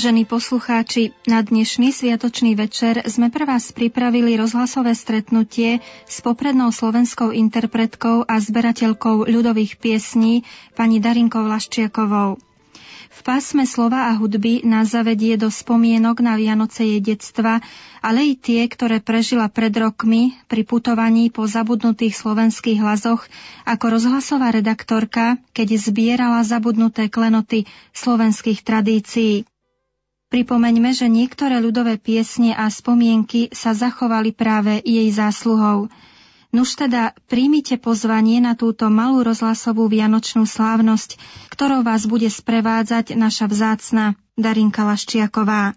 Vážení poslucháči, na dnešný sviatočný večer sme pre vás pripravili rozhlasové stretnutie s poprednou slovenskou interpretkou a zberateľkou ľudových piesní pani Darinkou Laščiakovou. V pásme slova a hudby nás zavedie do spomienok na Vianoce jej detstva, ale i tie, ktoré prežila pred rokmi pri putovaní po zabudnutých slovenských hlasoch ako rozhlasová redaktorka, keď zbierala zabudnuté klenoty slovenských tradícií. Pripomeňme, že niektoré ľudové piesne a spomienky sa zachovali práve jej zásluhou. Nuž teda príjmite pozvanie na túto malú rozhlasovú vianočnú slávnosť, ktorou vás bude sprevádzať naša vzácna Darinka Laščiaková.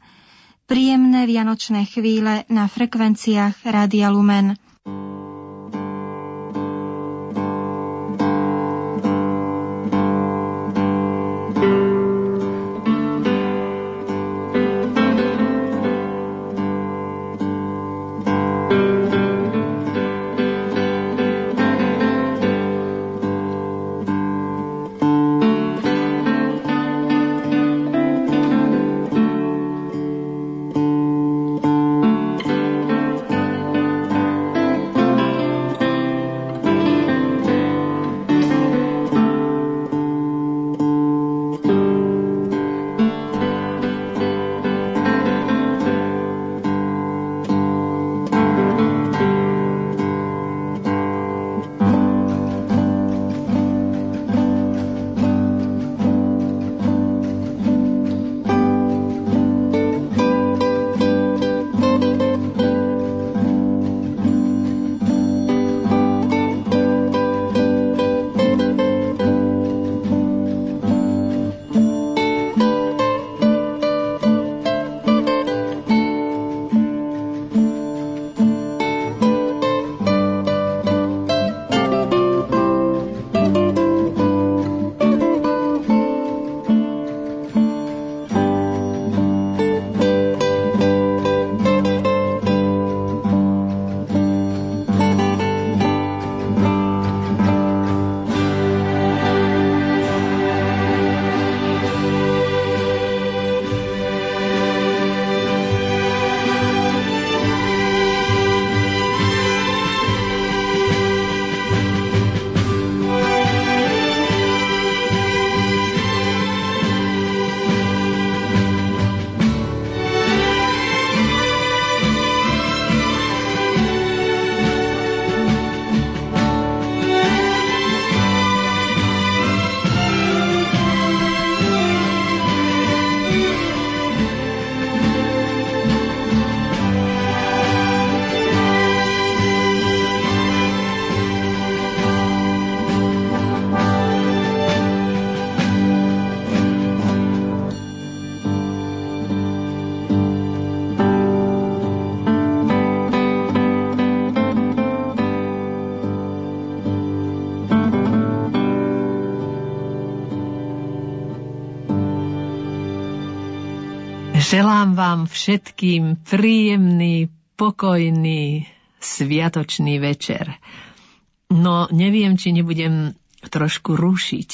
Príjemné vianočné chvíle na frekvenciách Rádia Lumen. Vám všetkým príjemný, pokojný, sviatočný večer. No neviem, či nebudem trošku rušiť,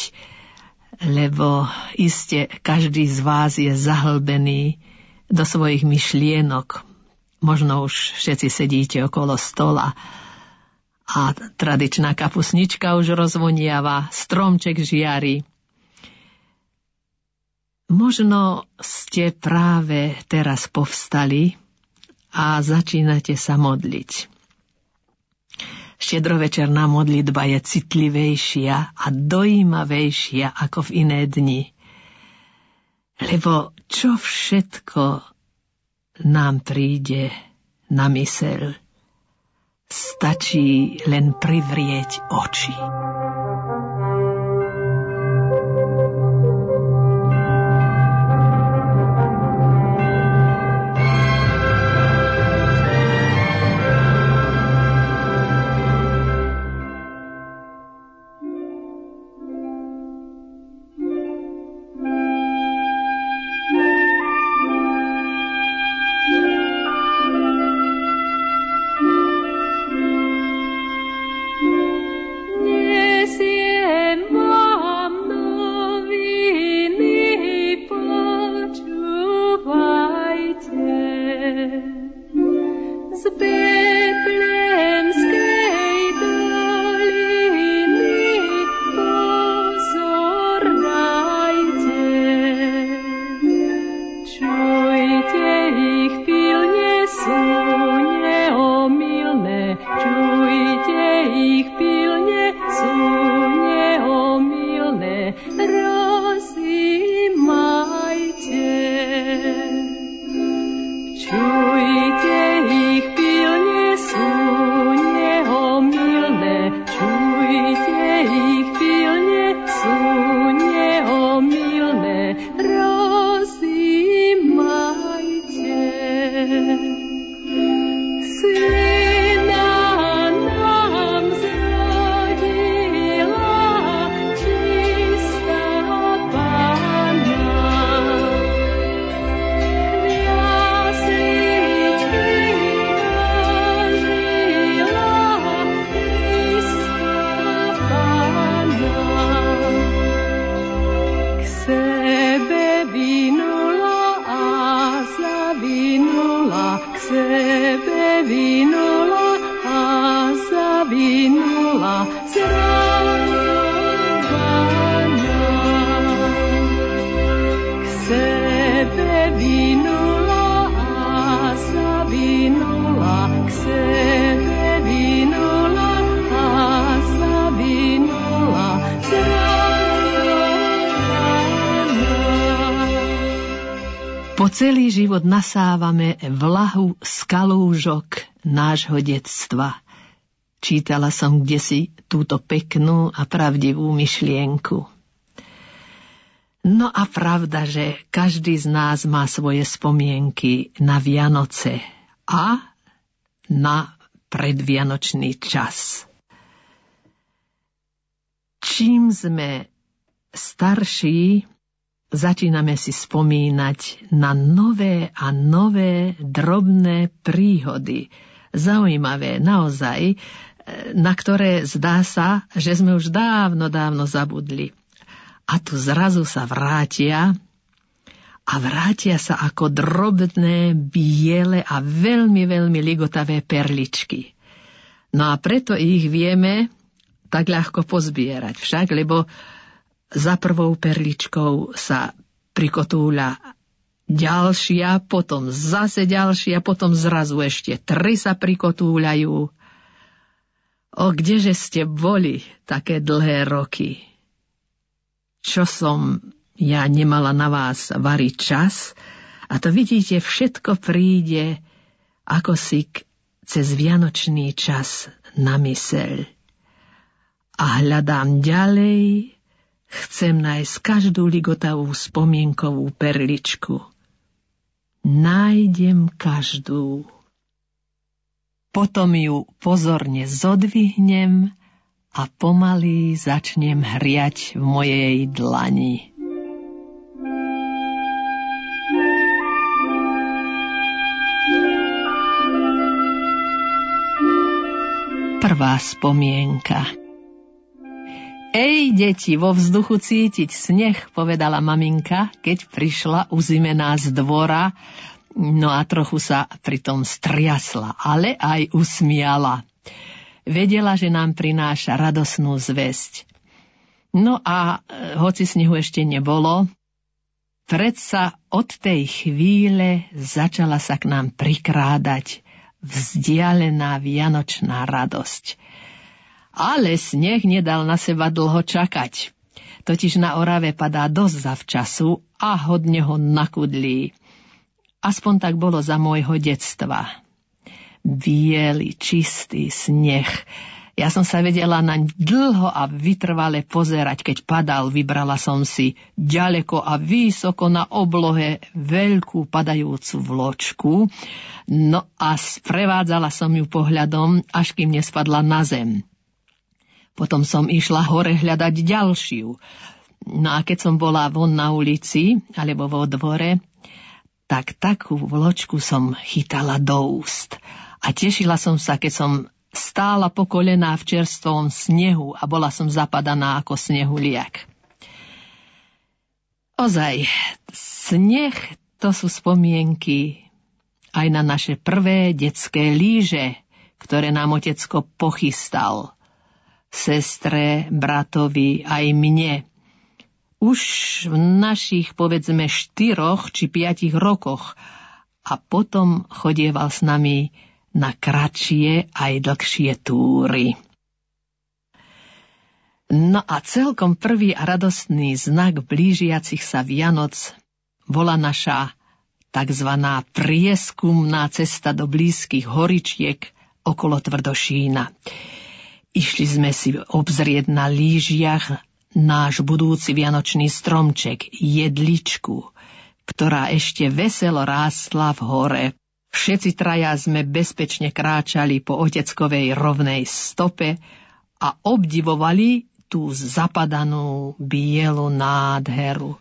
lebo iste každý z vás je zahlbený do svojich myšlienok. Možno už všetci sedíte okolo stola a tradičná kapusnička už rozvoniava, stromček žiari, Možno ste práve teraz povstali a začínate sa modliť. Štedrovečerná modlitba je citlivejšia a dojímavejšia ako v iné dni. Lebo čo všetko nám príde na mysel, stačí len privrieť oči. Celý život nasávame vlahu z kalúžok nášho detstva. Čítala som kdesi túto peknú a pravdivú myšlienku. No a pravda, že každý z nás má svoje spomienky na Vianoce a na predvianočný čas. Čím sme starší, začíname si spomínať na nové a nové drobné príhody. Zaujímavé, naozaj, e, na ktoré zdá sa, že sme už dávno, dávno zabudli. A tu zrazu sa vrátia a vrátia sa ako drobné, biele a veľmi, veľmi ligotavé perličky. No a preto ich vieme tak ľahko pozbierať však, lebo za prvou perličkou sa prikotúľa ďalšia, potom zase ďalšia, potom zrazu ešte tri sa prikotúľajú. O kdeže ste boli také dlhé roky? Čo som ja nemala na vás variť čas? A to vidíte, všetko príde ako si cez vianočný čas na myseľ. A hľadám ďalej Chcem nájsť každú ligotavú spomienkovú perličku. Nájdem každú. Potom ju pozorne zodvihnem a pomaly začnem hriať v mojej dlani. Prvá spomienka Ej, deti, vo vzduchu cítiť sneh, povedala maminka, keď prišla uzimená z dvora, no a trochu sa pritom striasla, ale aj usmiala. Vedela, že nám prináša radosnú zväzť. No a e, hoci snehu ešte nebolo, predsa od tej chvíle začala sa k nám prikrádať vzdialená vianočná radosť ale sneh nedal na seba dlho čakať. Totiž na Orave padá dosť zavčasu a hodne ho nakudlí. Aspoň tak bolo za môjho detstva. Bielý, čistý sneh. Ja som sa vedela naň dlho a vytrvale pozerať, keď padal, vybrala som si ďaleko a vysoko na oblohe veľkú padajúcu vločku, no a sprevádzala som ju pohľadom, až kým nespadla na zem. Potom som išla hore hľadať ďalšiu. No a keď som bola von na ulici alebo vo dvore, tak takú vločku som chytala do úst. A tešila som sa, keď som stála po kolená v čerstvom snehu a bola som zapadaná ako snehuliak. Ozaj, sneh to sú spomienky aj na naše prvé detské líže, ktoré nám otecko pochystal. Sestre, bratovi, aj mne. Už v našich, povedzme, štyroch či piatich rokoch a potom chodieval s nami na kratšie aj dlhšie túry. No a celkom prvý a radostný znak blížiacich sa Vianoc bola naša tzv. prieskumná cesta do blízkych horičiek okolo Tvrdošína. Išli sme si obzrieť na lížiach náš budúci vianočný stromček, jedličku, ktorá ešte veselo rástla v hore. Všetci traja sme bezpečne kráčali po oteckovej rovnej stope a obdivovali tú zapadanú bielu nádheru.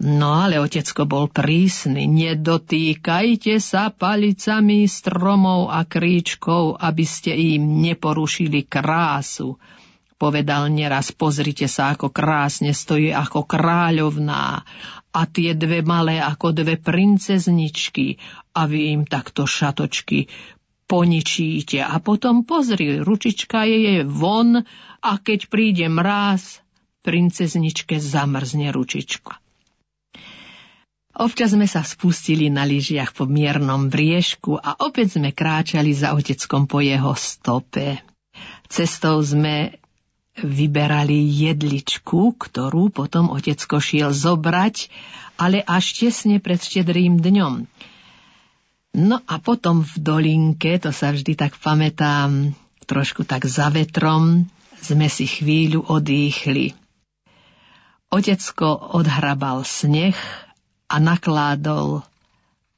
No ale otecko bol prísny, nedotýkajte sa palicami stromov a kríčkov, aby ste im neporušili krásu. Povedal neraz, pozrite sa, ako krásne stojí ako kráľovná. A tie dve malé ako dve princezničky. A vy im takto šatočky poničíte. A potom pozri, ručička je jej von. A keď príde mráz, princezničke zamrzne ručička. Občas sme sa spustili na lyžiach po miernom briežku a opäť sme kráčali za oteckom po jeho stope. Cestou sme vyberali jedličku, ktorú potom otecko šiel zobrať, ale až tesne pred štedrým dňom. No a potom v dolinke, to sa vždy tak pamätám, trošku tak za vetrom, sme si chvíľu odýchli. Otecko odhrabal sneh a nakládol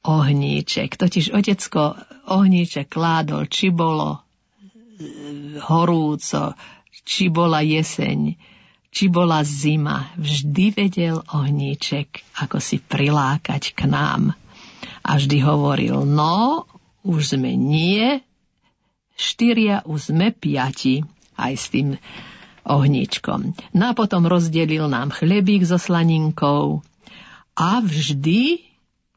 ohníček. Totiž otecko ohníček kládol, či bolo e, horúco, či bola jeseň, či bola zima. Vždy vedel ohníček, ako si prilákať k nám. A vždy hovoril, no, už sme nie, štyria, už sme piati, aj s tým ohníčkom. No a potom rozdelil nám chlebík so slaninkou, a vždy,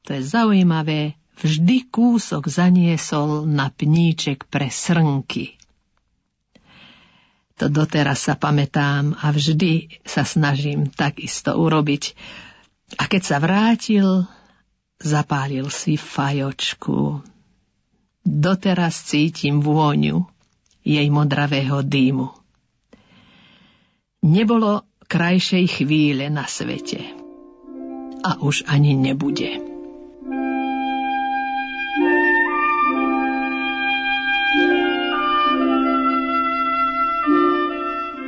to je zaujímavé, vždy kúsok zaniesol na pníček pre srnky. To doteraz sa pamätám a vždy sa snažím takisto urobiť. A keď sa vrátil, zapálil si fajočku. Doteraz cítim vôňu jej modravého dýmu. Nebolo krajšej chvíle na svete a už ani nebude.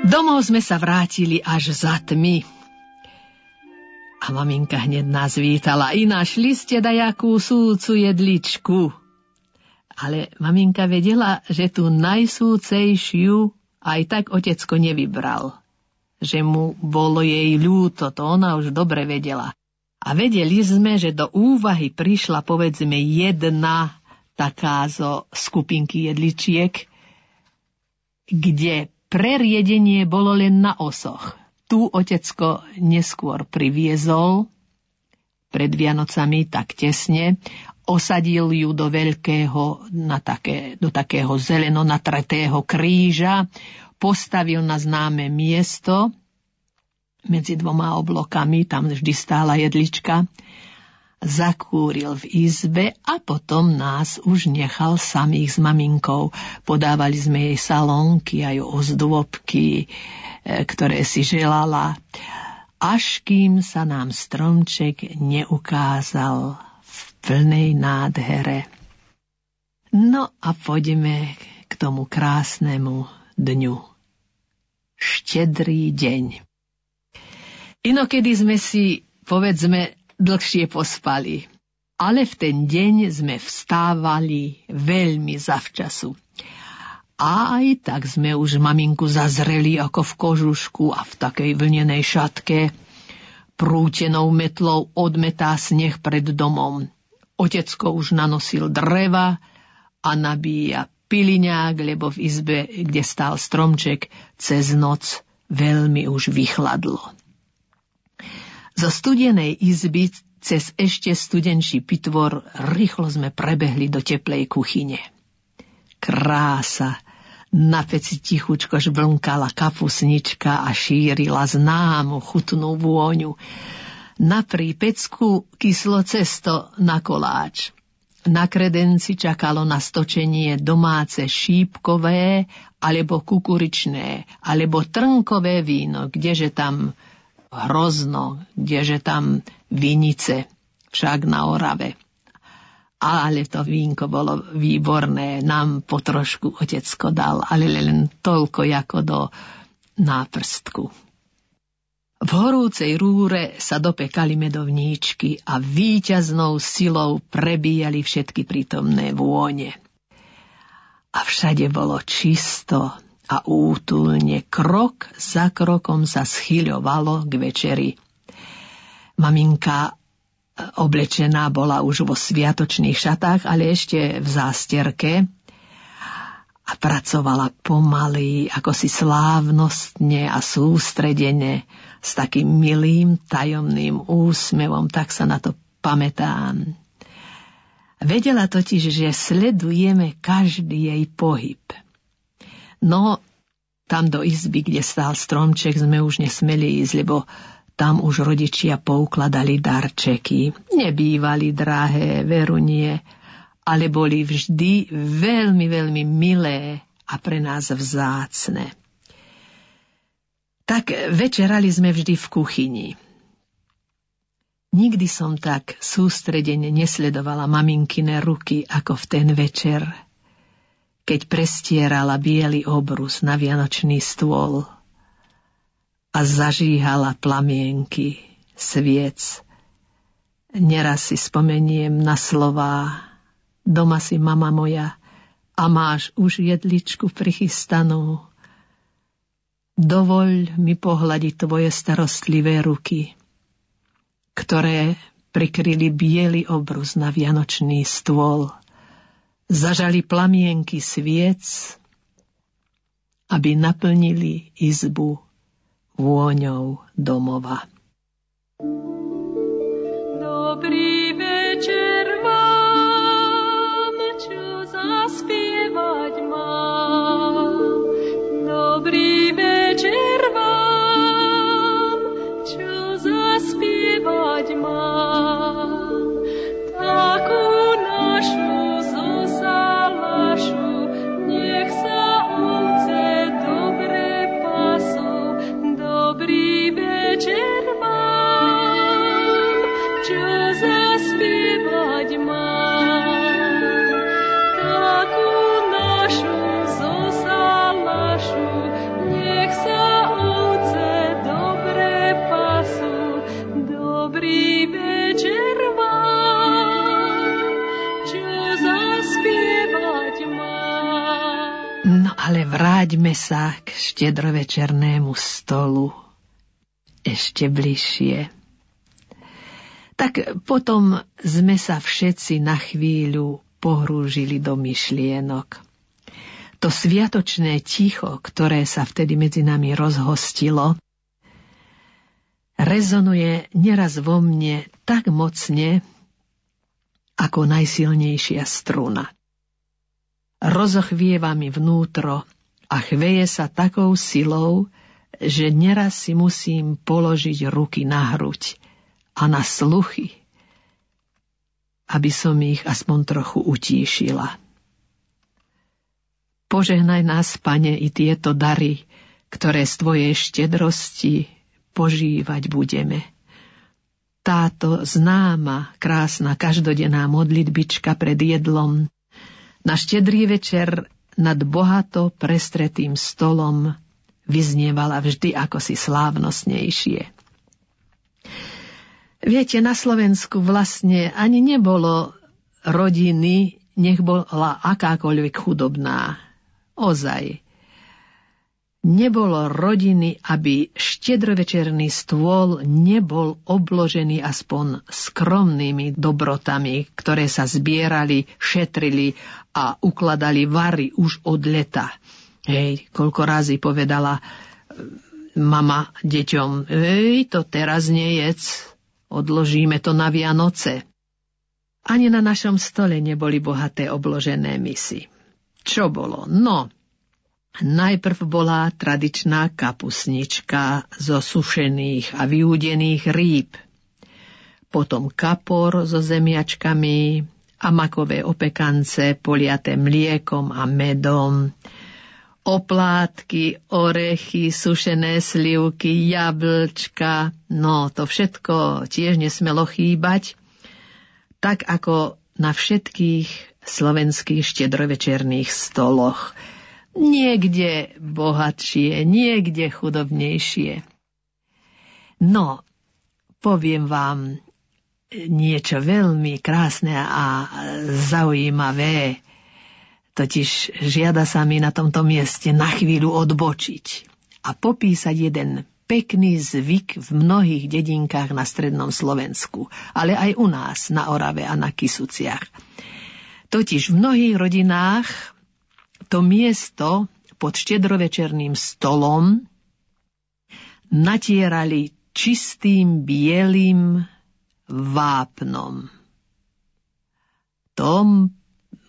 Domov sme sa vrátili až za tmy. A maminka hneď nás vítala. I našli ste dajakú súcu jedličku. Ale maminka vedela, že tú najsúcejšiu aj tak otecko nevybral. Že mu bolo jej ľúto, to ona už dobre vedela. A vedeli sme, že do úvahy prišla povedzme jedna taká zo skupinky jedličiek, kde preriedenie bolo len na osoch. Tu otecko neskôr priviezol pred Vianocami tak tesne, osadil ju do veľkého, na také, do takého zeleno natretého kríža, postavil na známe miesto, medzi dvoma oblokami, tam vždy stála jedlička, zakúril v izbe a potom nás už nechal samých s maminkou. Podávali sme jej salónky aj ozdôbky, e, ktoré si želala, až kým sa nám stromček neukázal v plnej nádhere. No a poďme k tomu krásnemu dňu. Štedrý deň. Inokedy sme si, povedzme, dlhšie pospali. Ale v ten deň sme vstávali veľmi zavčasu. A aj tak sme už maminku zazreli ako v kožušku a v takej vlnenej šatke. Prútenou metlou odmetá sneh pred domom. Otecko už nanosil dreva a nabíja piliňák, lebo v izbe, kde stál stromček, cez noc veľmi už vychladlo. Zo studenej izby cez ešte studenší pitvor rýchlo sme prebehli do teplej kuchyne. Krása! Na peci tichučko žblnkala kapusnička a šírila známu chutnú vôňu. Na prípecku kyslo cesto na koláč. Na kredenci čakalo na stočenie domáce šípkové alebo kukuričné alebo trnkové víno, kdeže tam hrozno, kdeže tam vinice, však na Orave. Ale to vínko bolo výborné, nám potrošku otecko dal, ale len toľko ako do náprstku. V horúcej rúre sa dopekali medovníčky a víťaznou silou prebíjali všetky prítomné vône. A všade bolo čisto a útulne, krok za krokom sa schyľovalo k večeri. Maminka e, oblečená bola už vo sviatočných šatách, ale ešte v zásterke a pracovala pomaly, ako si slávnostne a sústredene, s takým milým tajomným úsmevom, tak sa na to pamätám. Vedela totiž, že sledujeme každý jej pohyb. No, tam do izby, kde stál stromček, sme už nesmeli ísť, lebo tam už rodičia poukladali darčeky. Nebývali drahé, veru nie, ale boli vždy veľmi, veľmi milé a pre nás vzácne tak večerali sme vždy v kuchyni. Nikdy som tak sústredene nesledovala maminkine ruky ako v ten večer, keď prestierala biely obrus na vianočný stôl a zažíhala plamienky, sviec. Neraz si spomeniem na slová Doma si mama moja a máš už jedličku prichystanú Dovoľ mi pohľadiť tvoje starostlivé ruky, ktoré prikryli biely obrus na vianočný stôl. Zažali plamienky sviec, aby naplnili izbu vôňou domova. Dobrý večer vám, čo zaspievať mám. Dobrý večer vráťme sa k štedrovečernému stolu ešte bližšie. Tak potom sme sa všetci na chvíľu pohrúžili do myšlienok. To sviatočné ticho, ktoré sa vtedy medzi nami rozhostilo, rezonuje neraz vo mne tak mocne, ako najsilnejšia struna. Rozochvieva mi vnútro a chveje sa takou silou, že neraz si musím položiť ruky na hruď a na sluchy, aby som ich aspoň trochu utíšila. Požehnaj nás, Pane, i tieto dary, ktoré z Tvojej štedrosti požívať budeme. Táto známa, krásna, každodenná modlitbička pred jedlom na štedrý večer nad bohato prestretým stolom vyznievala vždy ako si slávnostnejšie. Viete, na Slovensku vlastne ani nebolo rodiny, nech bola akákoľvek chudobná. Ozaj. Nebolo rodiny, aby štedrovečerný stôl nebol obložený aspoň skromnými dobrotami, ktoré sa zbierali, šetrili a ukladali vary už od leta. Hej, koľko razy povedala e, mama deťom, hej, to teraz nejedz, odložíme to na Vianoce. Ani na našom stole neboli bohaté obložené misy. Čo bolo? No, najprv bola tradičná kapusnička zo sušených a vyúdených rýb. Potom kapor so zemiačkami a makové opekance poliaté mliekom a medom, oplátky, orechy, sušené slivky, jablčka, no to všetko tiež nesmelo chýbať, tak ako na všetkých slovenských štedrovečerných stoloch. Niekde bohatšie, niekde chudobnejšie. No, poviem vám niečo veľmi krásne a zaujímavé Totiž žiada sa mi na tomto mieste na chvíľu odbočiť a popísať jeden pekný zvyk v mnohých dedinkách na strednom Slovensku, ale aj u nás na Orave a na Kisuciach. Totiž v mnohých rodinách to miesto pod štedrovečerným stolom natierali čistým bielým vápnom. Tom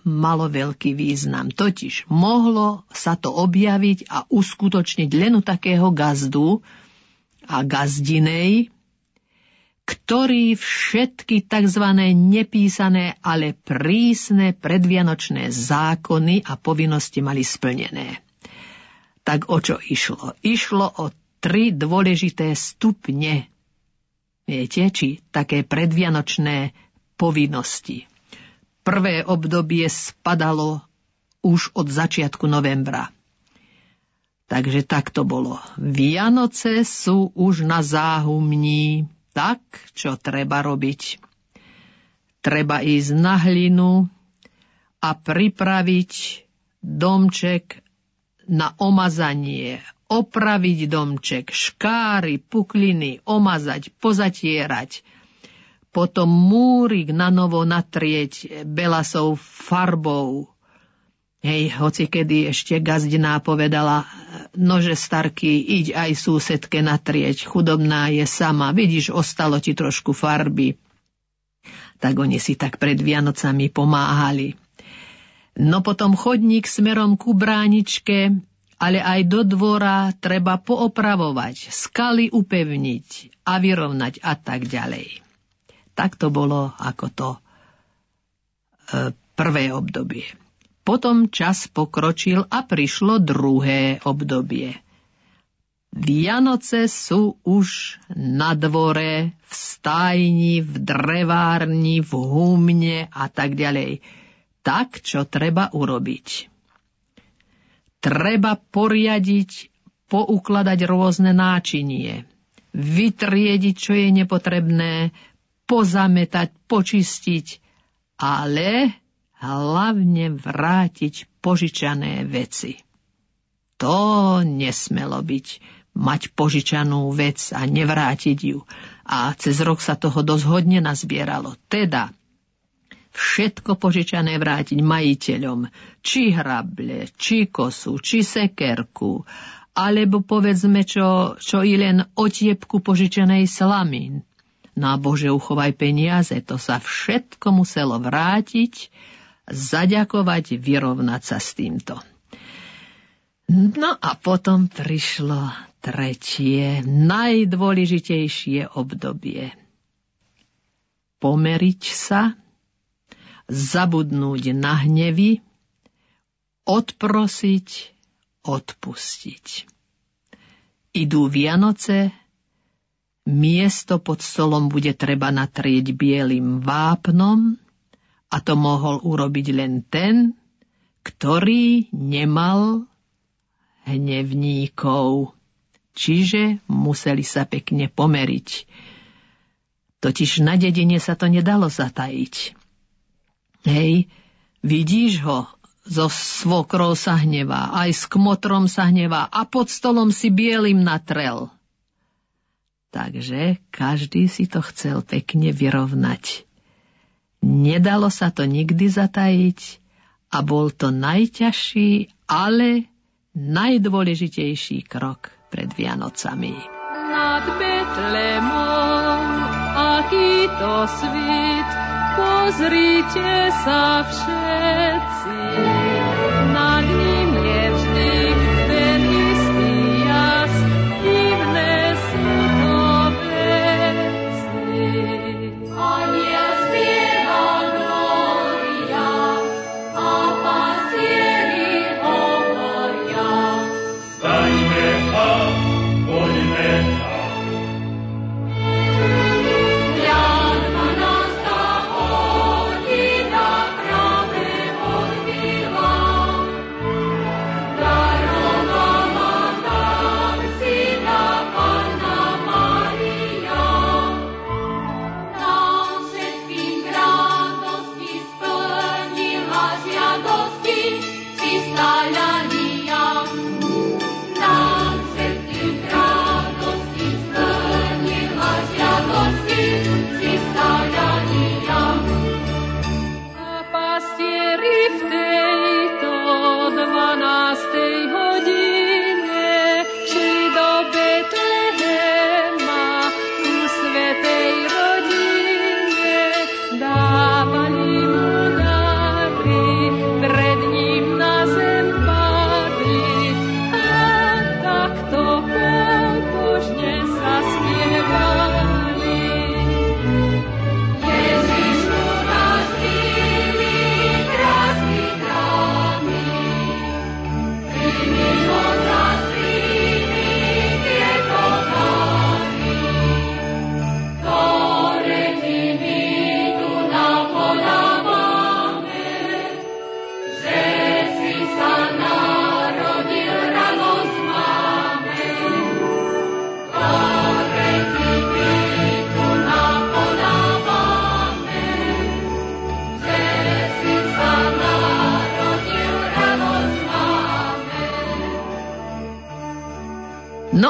malo veľký význam. Totiž mohlo sa to objaviť a uskutočniť len u takého gazdu a gazdinej, ktorí všetky tzv. nepísané, ale prísne predvianočné zákony a povinnosti mali splnené. Tak o čo išlo? Išlo o tri dôležité stupne. Viete, či také predvianočné povinnosti. Prvé obdobie spadalo už od začiatku novembra. Takže tak to bolo. Vianoce sú už na záhumní. Tak, čo treba robiť? Treba ísť na hlinu a pripraviť domček na omazanie, opraviť domček, škáry, pukliny, omazať, pozatierať, potom múrik na novo natrieť belasou farbou. Hej, hoci kedy ešte gazdiná povedala, nože starky, iď aj súsedke natrieť, chudobná je sama, vidíš, ostalo ti trošku farby. Tak oni si tak pred Vianocami pomáhali. No potom chodník smerom ku bráničke, ale aj do dvora treba poopravovať, skaly upevniť a vyrovnať a tak ďalej. Tak to bolo ako to e, prvé obdobie. Potom čas pokročil a prišlo druhé obdobie. Vianoce sú už na dvore, v stajni, v drevárni, v humne a tak ďalej. Tak, čo treba urobiť. Treba poriadiť, poukladať rôzne náčinie, vytriediť, čo je nepotrebné, pozametať, počistiť, ale hlavne vrátiť požičané veci. To nesmelo byť, mať požičanú vec a nevrátiť ju. A cez rok sa toho dosť hodne nazbieralo. Teda všetko požičané vrátiť majiteľom, či hrable, či kosu, či sekerku, alebo povedzme čo, čo i len otiepku požičanej slamy, No a Bože, uchovaj peniaze, to sa všetko muselo vrátiť, zaďakovať, vyrovnať sa s týmto. No a potom prišlo tretie, najdôležitejšie obdobie. Pomeriť sa, zabudnúť na hnevy, odprosiť, odpustiť. Idú Vianoce, Miesto pod stolom bude treba natrieť bielým vápnom a to mohol urobiť len ten, ktorý nemal hnevníkov. Čiže museli sa pekne pomeriť. Totiž na dedine sa to nedalo zatajiť. Hej, vidíš ho, zo svokrou sa hnevá, aj s kmotrom sa hnevá a pod stolom si bielým natrel. Takže každý si to chcel pekne vyrovnať. Nedalo sa to nikdy zatajiť a bol to najťažší, ale najdôležitejší krok pred Vianocami. Nad Betlemom aký to svit, pozrite sa všetci.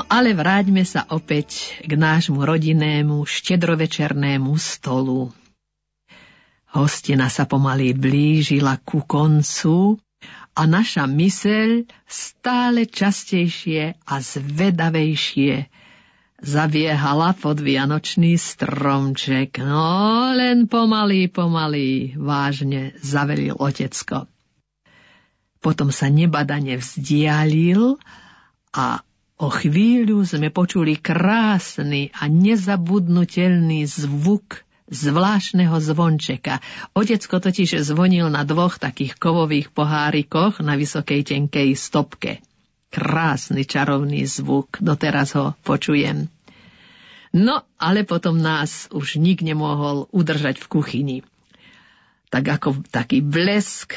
Ale vráťme sa opäť k nášmu rodinnému štedrovečernému stolu. Hostina sa pomaly blížila ku koncu a naša myseľ stále častejšie a zvedavejšie zaviehala pod vianočný stromček. No, len pomaly, pomaly, vážne zavelil otecko. Potom sa nebadane vzdialil a o chvíľu sme počuli krásny a nezabudnutelný zvuk zvláštneho zvončeka. Otecko totiž zvonil na dvoch takých kovových pohárikoch na vysokej tenkej stopke. Krásny čarovný zvuk, doteraz ho počujem. No, ale potom nás už nik nemohol udržať v kuchyni. Tak ako taký blesk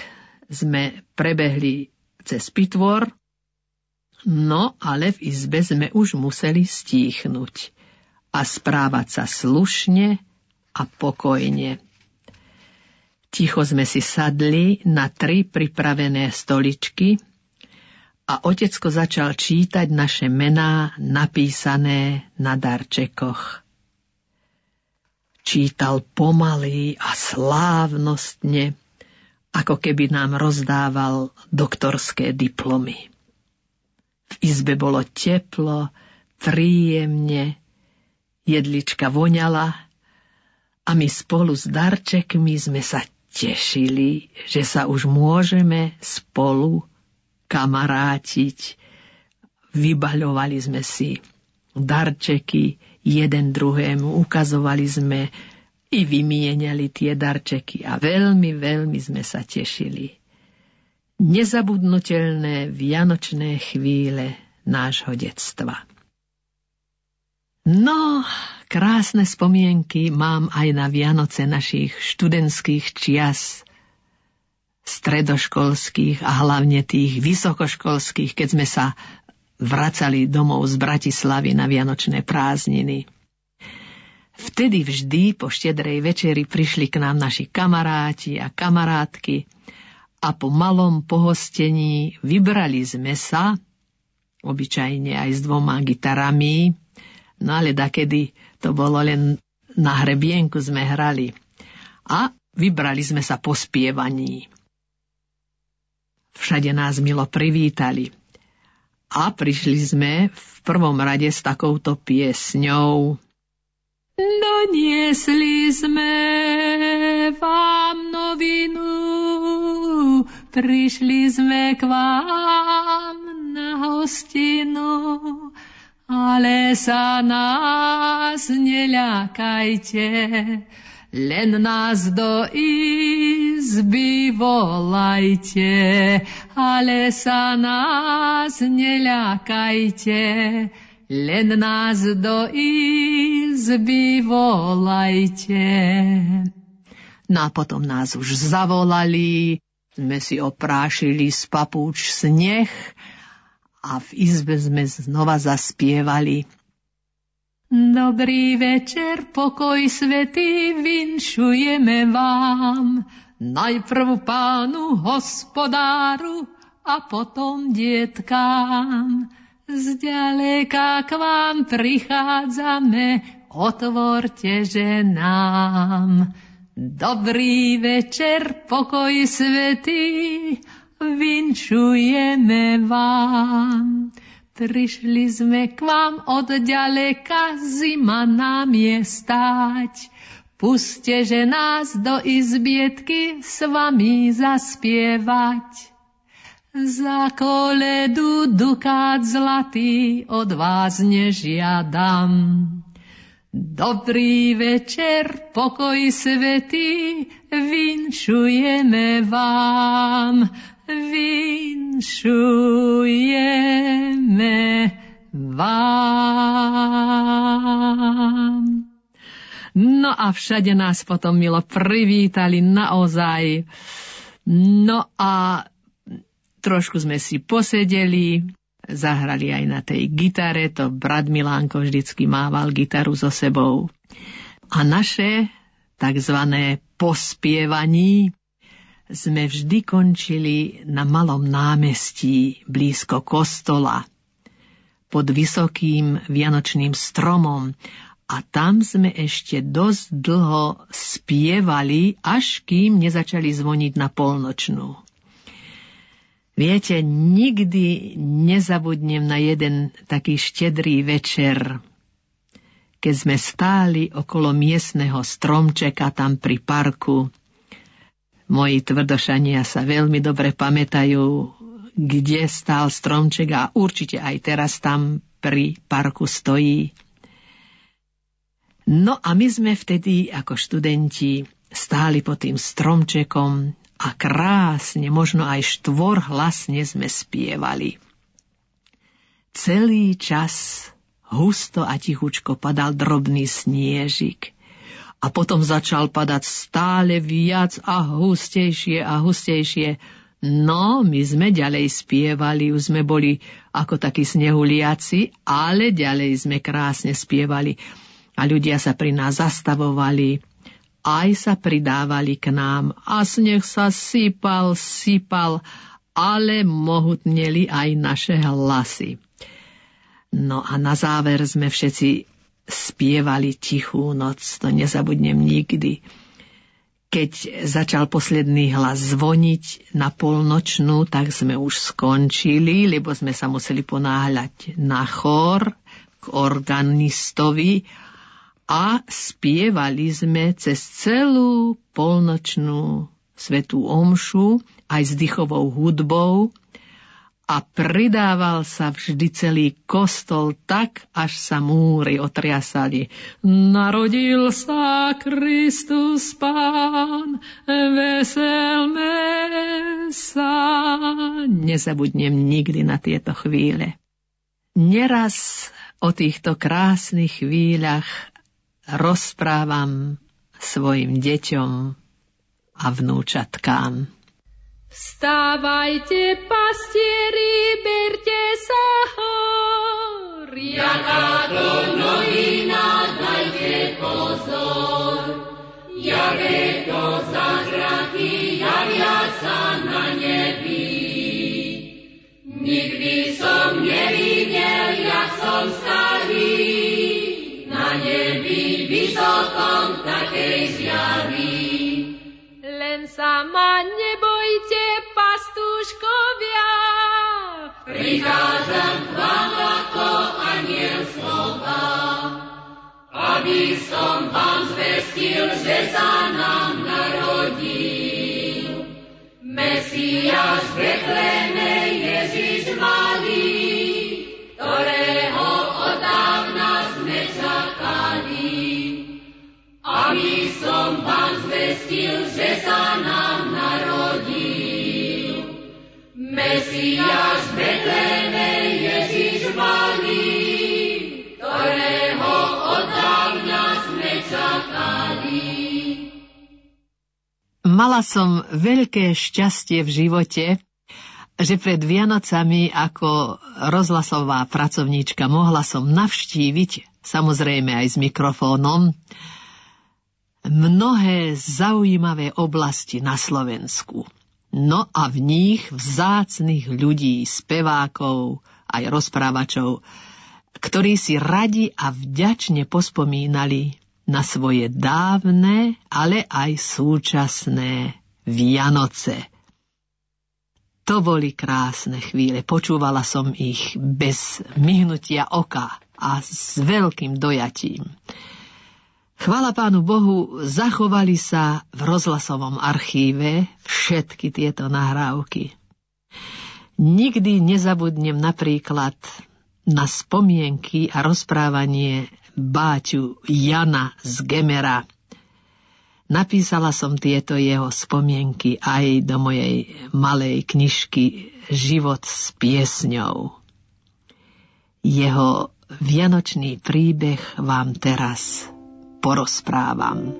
sme prebehli cez pitvor, no ale v izbe sme už museli stíchnuť a správať sa slušne a pokojne. Ticho sme si sadli na tri pripravené stoličky a otecko začal čítať naše mená napísané na darčekoch. Čítal pomaly a slávnostne, ako keby nám rozdával doktorské diplomy. V izbe bolo teplo, príjemne, jedlička voňala a my spolu s darčekmi sme sa tešili, že sa už môžeme spolu kamarátiť. Vybaľovali sme si darčeky jeden druhému, ukazovali sme i vymieniali tie darčeky a veľmi, veľmi sme sa tešili. Nezabudnutelné vianočné chvíle nášho detstva. No, krásne spomienky mám aj na Vianoce našich študentských čias, stredoškolských a hlavne tých vysokoškolských, keď sme sa vracali domov z Bratislavy na Vianočné prázdniny. Vtedy vždy po štedrej večeri prišli k nám naši kamaráti a kamarátky a po malom pohostení vybrali sme sa, obyčajne aj s dvoma gitarami, no ale dakedy to bolo len na hrebienku sme hrali. A vybrali sme sa po spievaní. Všade nás milo privítali. A prišli sme v prvom rade s takouto piesňou. Do Doniesli sme vám novinu, prišli sme k vám na hostinu, ale sa nás neľakajte, len nás do izby volajte, ale sa nás neľakajte, len nás do izby volajte. No a potom nás už zavolali, sme si oprášili z papúč sneh a v izbe sme znova zaspievali. Dobrý večer, pokoj svetý, vinšujeme vám. Najprv pánu hospodáru a potom dietkám. Zďaleka k vám prichádzame, otvorte, že nám. Dobrý večer, pokoj svetý, vinčujeme vám. Prišli sme k vám od ďaleka, zima nám je stáť. Puste, že nás do izbietky s vami zaspievať. Za koledu dukát zlatý od vás nežiadam. Dobrý večer, pokoj svetý, vinšujeme vám vinšujeme vám. No a všade nás potom milo privítali naozaj. No a trošku sme si posedeli, zahrali aj na tej gitare, to brat Milánko vždycky mával gitaru so sebou. A naše takzvané pospievaní sme vždy končili na malom námestí blízko kostola pod vysokým vianočným stromom a tam sme ešte dosť dlho spievali, až kým nezačali zvoniť na polnočnú. Viete, nikdy nezabudnem na jeden taký štedrý večer, keď sme stáli okolo miestneho stromčeka tam pri parku Moji tvrdošania sa veľmi dobre pamätajú, kde stál stromček a určite aj teraz tam pri parku stojí. No a my sme vtedy ako študenti stáli pod tým stromčekom a krásne, možno aj štvor hlasne sme spievali. Celý čas husto a tichučko padal drobný sniežik a potom začal padať stále viac a hustejšie a hustejšie. No, my sme ďalej spievali, už sme boli ako takí snehuliaci, ale ďalej sme krásne spievali. A ľudia sa pri nás zastavovali, aj sa pridávali k nám a sneh sa sypal, sypal, ale mohutneli aj naše hlasy. No a na záver sme všetci spievali tichú noc, to nezabudnem nikdy. Keď začal posledný hlas zvoniť na polnočnú, tak sme už skončili, lebo sme sa museli ponáhľať na chor k organistovi a spievali sme cez celú polnočnú svetú omšu aj s dychovou hudbou a pridával sa vždy celý kostol tak, až sa múry otriasali. Narodil sa Kristus Pán, veselme sa. Nezabudnem nikdy na tieto chvíle. Neraz o týchto krásnych chvíľach rozprávam svojim deťom a vnúčatkám. Vstávajte, pastieri, berte sa hor. Jaká to novina, dajte pozor. Jaké to zázraky javia sa na nebi. Nikdy som nevidel, jak som starý, vysokom takej zjavy. Len sa ma nebojte, pastúškovia. Prichádzam k vám ako aniel slova, aby som vám zvestil, že sa nám narodí. Mesiáš v Betleme Ježiš malý, ktorého zvestil, že sa nám narodil. Mesiáš Betleme Ježiš malý, ktorého od dávna sme čakali. Mala som veľké šťastie v živote, že pred Vianocami ako rozhlasová pracovníčka mohla som navštíviť, samozrejme aj s mikrofónom, mnohé zaujímavé oblasti na Slovensku. No a v nich vzácných ľudí, spevákov, aj rozprávačov, ktorí si radi a vďačne pospomínali na svoje dávne, ale aj súčasné Vianoce. To boli krásne chvíle. Počúvala som ich bez myhnutia oka a s veľkým dojatím. Chvala Pánu Bohu, zachovali sa v rozhlasovom archíve všetky tieto nahrávky. Nikdy nezabudnem napríklad na spomienky a rozprávanie báťu Jana z Gemera. Napísala som tieto jeho spomienky aj do mojej malej knižky Život s piesňou. Jeho vianočný príbeh vám teraz porozprávam.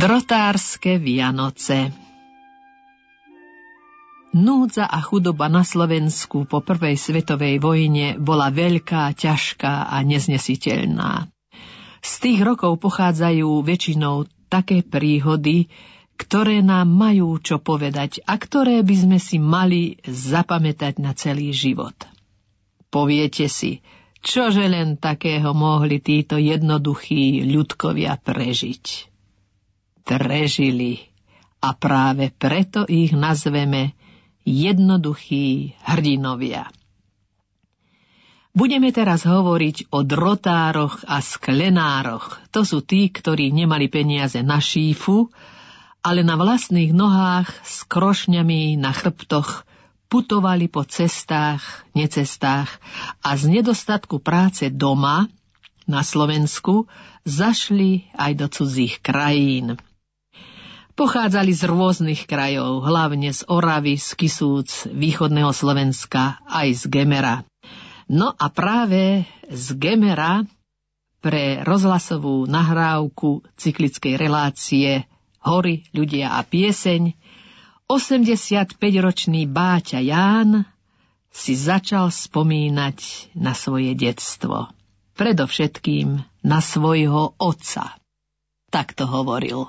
Drotárske Vianoce Núdza a chudoba na Slovensku po prvej svetovej vojne bola veľká, ťažká a neznesiteľná. Z tých rokov pochádzajú väčšinou také príhody, ktoré nám majú čo povedať a ktoré by sme si mali zapamätať na celý život. Poviete si, čože len takého mohli títo jednoduchí ľudkovia prežiť. Prežili a práve preto ich nazveme jednoduchí hrdinovia. Budeme teraz hovoriť o drotároch a sklenároch. To sú tí, ktorí nemali peniaze na šífu, ale na vlastných nohách s krošňami na chrbtoch putovali po cestách, necestách a z nedostatku práce doma na Slovensku zašli aj do cudzích krajín. Pochádzali z rôznych krajov, hlavne z Oravy, z Kisúc, východného Slovenska, aj z Gemera. No a práve z Gemera pre rozhlasovú nahrávku cyklickej relácie hory, ľudia a pieseň, 85-ročný Báťa Ján si začal spomínať na svoje detstvo. Predovšetkým na svojho otca. Tak to hovoril.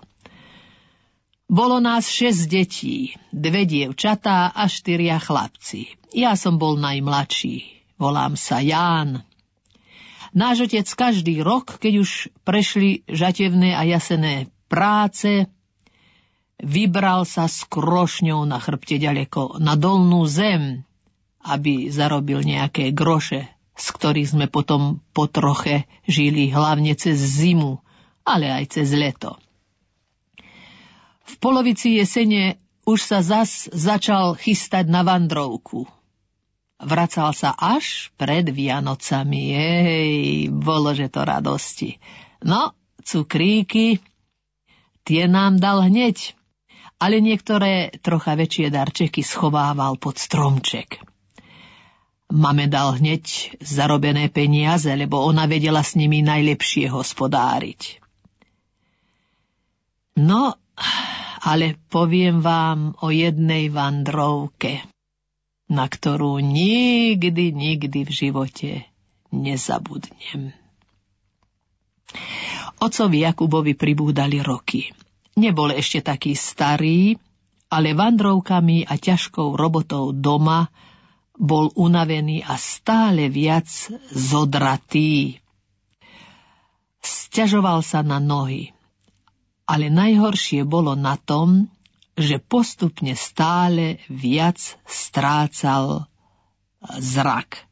Bolo nás šesť detí, dve dievčatá a štyria chlapci. Ja som bol najmladší. Volám sa Ján. Náš otec každý rok, keď už prešli žatevné a jasené práce, vybral sa s krošňou na chrbte ďaleko na dolnú zem, aby zarobil nejaké groše, z ktorých sme potom po troche žili hlavne cez zimu, ale aj cez leto. V polovici jesene už sa zas začal chystať na vandrovku. Vracal sa až pred Vianocami. Jej, bolo, že to radosti. No, cukríky, tie nám dal hneď ale niektoré trocha väčšie darčeky schovával pod stromček. Mame dal hneď zarobené peniaze, lebo ona vedela s nimi najlepšie hospodáriť. No, ale poviem vám o jednej vandrovke, na ktorú nikdy, nikdy v živote nezabudnem. Ocovi Jakubovi pribúdali roky. Nebol ešte taký starý, ale vandrovkami a ťažkou robotou doma bol unavený a stále viac zodratý. Sťažoval sa na nohy, ale najhoršie bolo na tom, že postupne stále viac strácal zrak.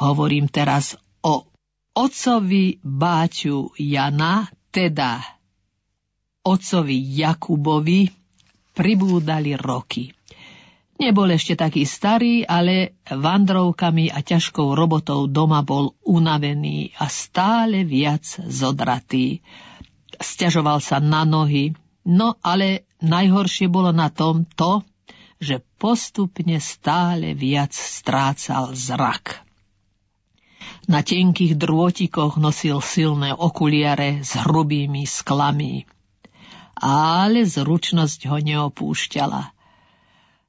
Hovorím teraz o ocovi Báťu Jana, teda ocovi Jakubovi, pribúdali roky. Nebol ešte taký starý, ale vandrovkami a ťažkou robotou doma bol unavený a stále viac zodratý. Sťažoval sa na nohy, no ale najhoršie bolo na tom to, že postupne stále viac strácal zrak. Na tenkých drôtikoch nosil silné okuliare s hrubými sklami. Ale zručnosť ho neopúšťala.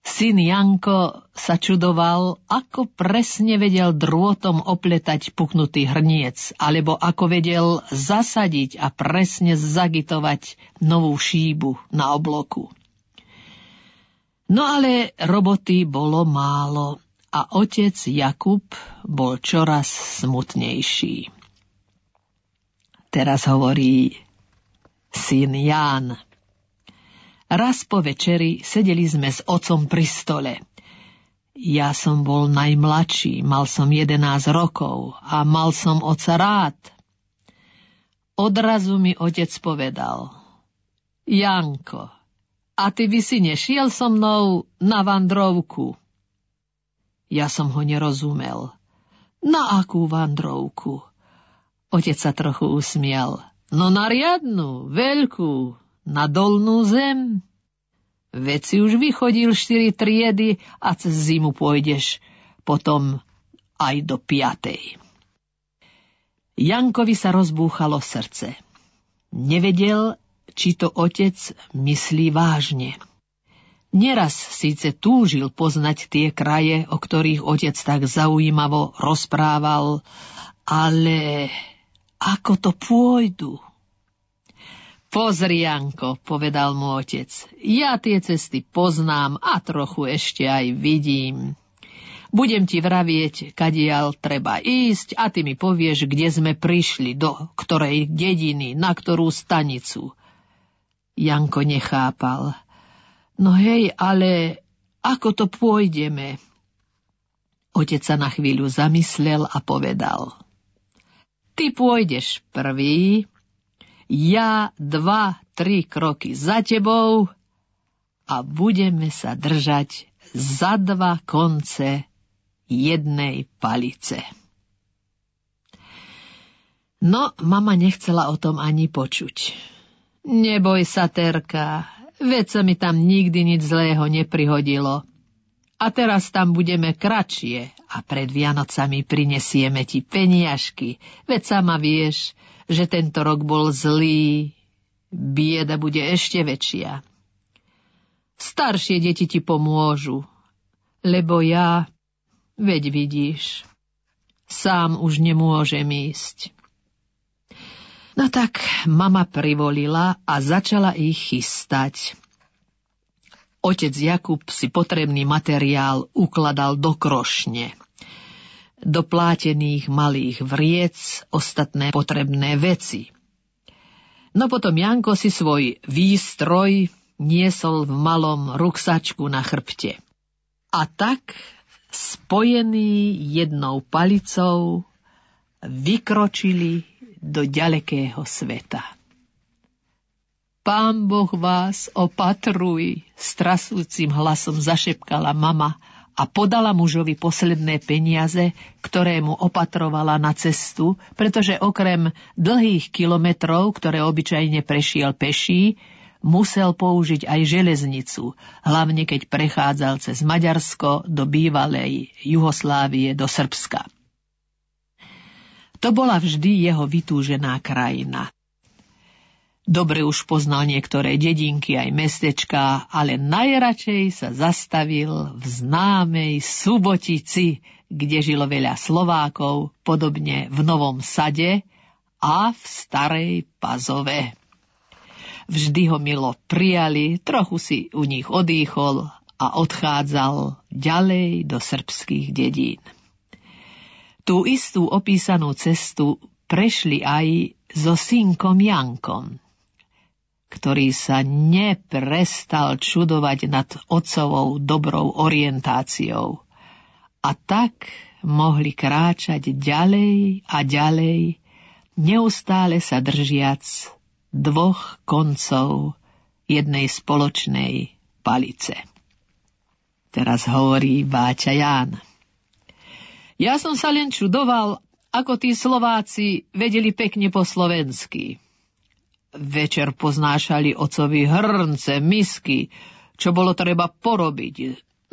Syn Janko sa čudoval, ako presne vedel drôtom opletať puknutý hrniec, alebo ako vedel zasadiť a presne zagitovať novú šíbu na obloku. No ale roboty bolo málo a otec Jakub bol čoraz smutnejší. Teraz hovorí syn Ján. Raz po večeri sedeli sme s otcom pri stole. Ja som bol najmladší, mal som 11 rokov a mal som oca rád. Odrazu mi otec povedal, Janko, a ty by si nešiel so mnou na vandrovku? Ja som ho nerozumel. Na akú vandrovku? Otec sa trochu usmial. No na riadnu, veľkú, na dolnú zem. Veď už vychodil štyri triedy a cez zimu pôjdeš potom aj do piatej. Jankovi sa rozbúchalo srdce. Nevedel, či to otec myslí vážne. Neraz síce túžil poznať tie kraje, o ktorých otec tak zaujímavo rozprával, ale ako to pôjdu? Pozri, Janko, povedal mu otec, ja tie cesty poznám a trochu ešte aj vidím. Budem ti vravieť, kadiaľ treba ísť a ty mi povieš, kde sme prišli, do ktorej dediny, na ktorú stanicu. Janko nechápal. No hej, ale ako to pôjdeme? Otec sa na chvíľu zamyslel a povedal. Ty pôjdeš prvý, ja dva, tri kroky za tebou a budeme sa držať za dva konce jednej palice. No, mama nechcela o tom ani počuť. Neboj sa, Terka, veď sa mi tam nikdy nič zlého neprihodilo. A teraz tam budeme kratšie a pred Vianocami prinesieme ti peniažky, veď sama vieš, že tento rok bol zlý, bieda bude ešte väčšia. Staršie deti ti pomôžu, lebo ja, veď vidíš, sám už nemôžem ísť. No tak mama privolila a začala ich chystať. Otec Jakub si potrebný materiál ukladal do krošne do plátených malých vriec ostatné potrebné veci. No potom Janko si svoj výstroj niesol v malom ruksačku na chrbte. A tak, spojení jednou palicou, vykročili do ďalekého sveta. Pán Boh vás opatruj, strasúcim hlasom zašepkala mama a podala mužovi posledné peniaze, ktoré mu opatrovala na cestu, pretože okrem dlhých kilometrov, ktoré obyčajne prešiel peší, musel použiť aj železnicu, hlavne keď prechádzal cez Maďarsko do bývalej Juhoslávie do Srbska. To bola vždy jeho vytúžená krajina. Dobre už poznal niektoré dedinky aj mestečká, ale najradšej sa zastavil v známej Subotici, kde žilo veľa Slovákov, podobne v Novom Sade a v Starej Pazove. Vždy ho milo prijali, trochu si u nich odýchol a odchádzal ďalej do srbských dedín. Tú istú opísanú cestu prešli aj so synkom Jankom. Ktorý sa neprestal čudovať nad otcovou dobrou orientáciou. A tak mohli kráčať ďalej a ďalej, neustále sa držiac dvoch koncov jednej spoločnej palice. Teraz hovorí Báťa Ján. Ja som sa len čudoval, ako tí Slováci vedeli pekne po slovensky. Večer poznášali ocovi hrnce, misky, čo bolo treba porobiť.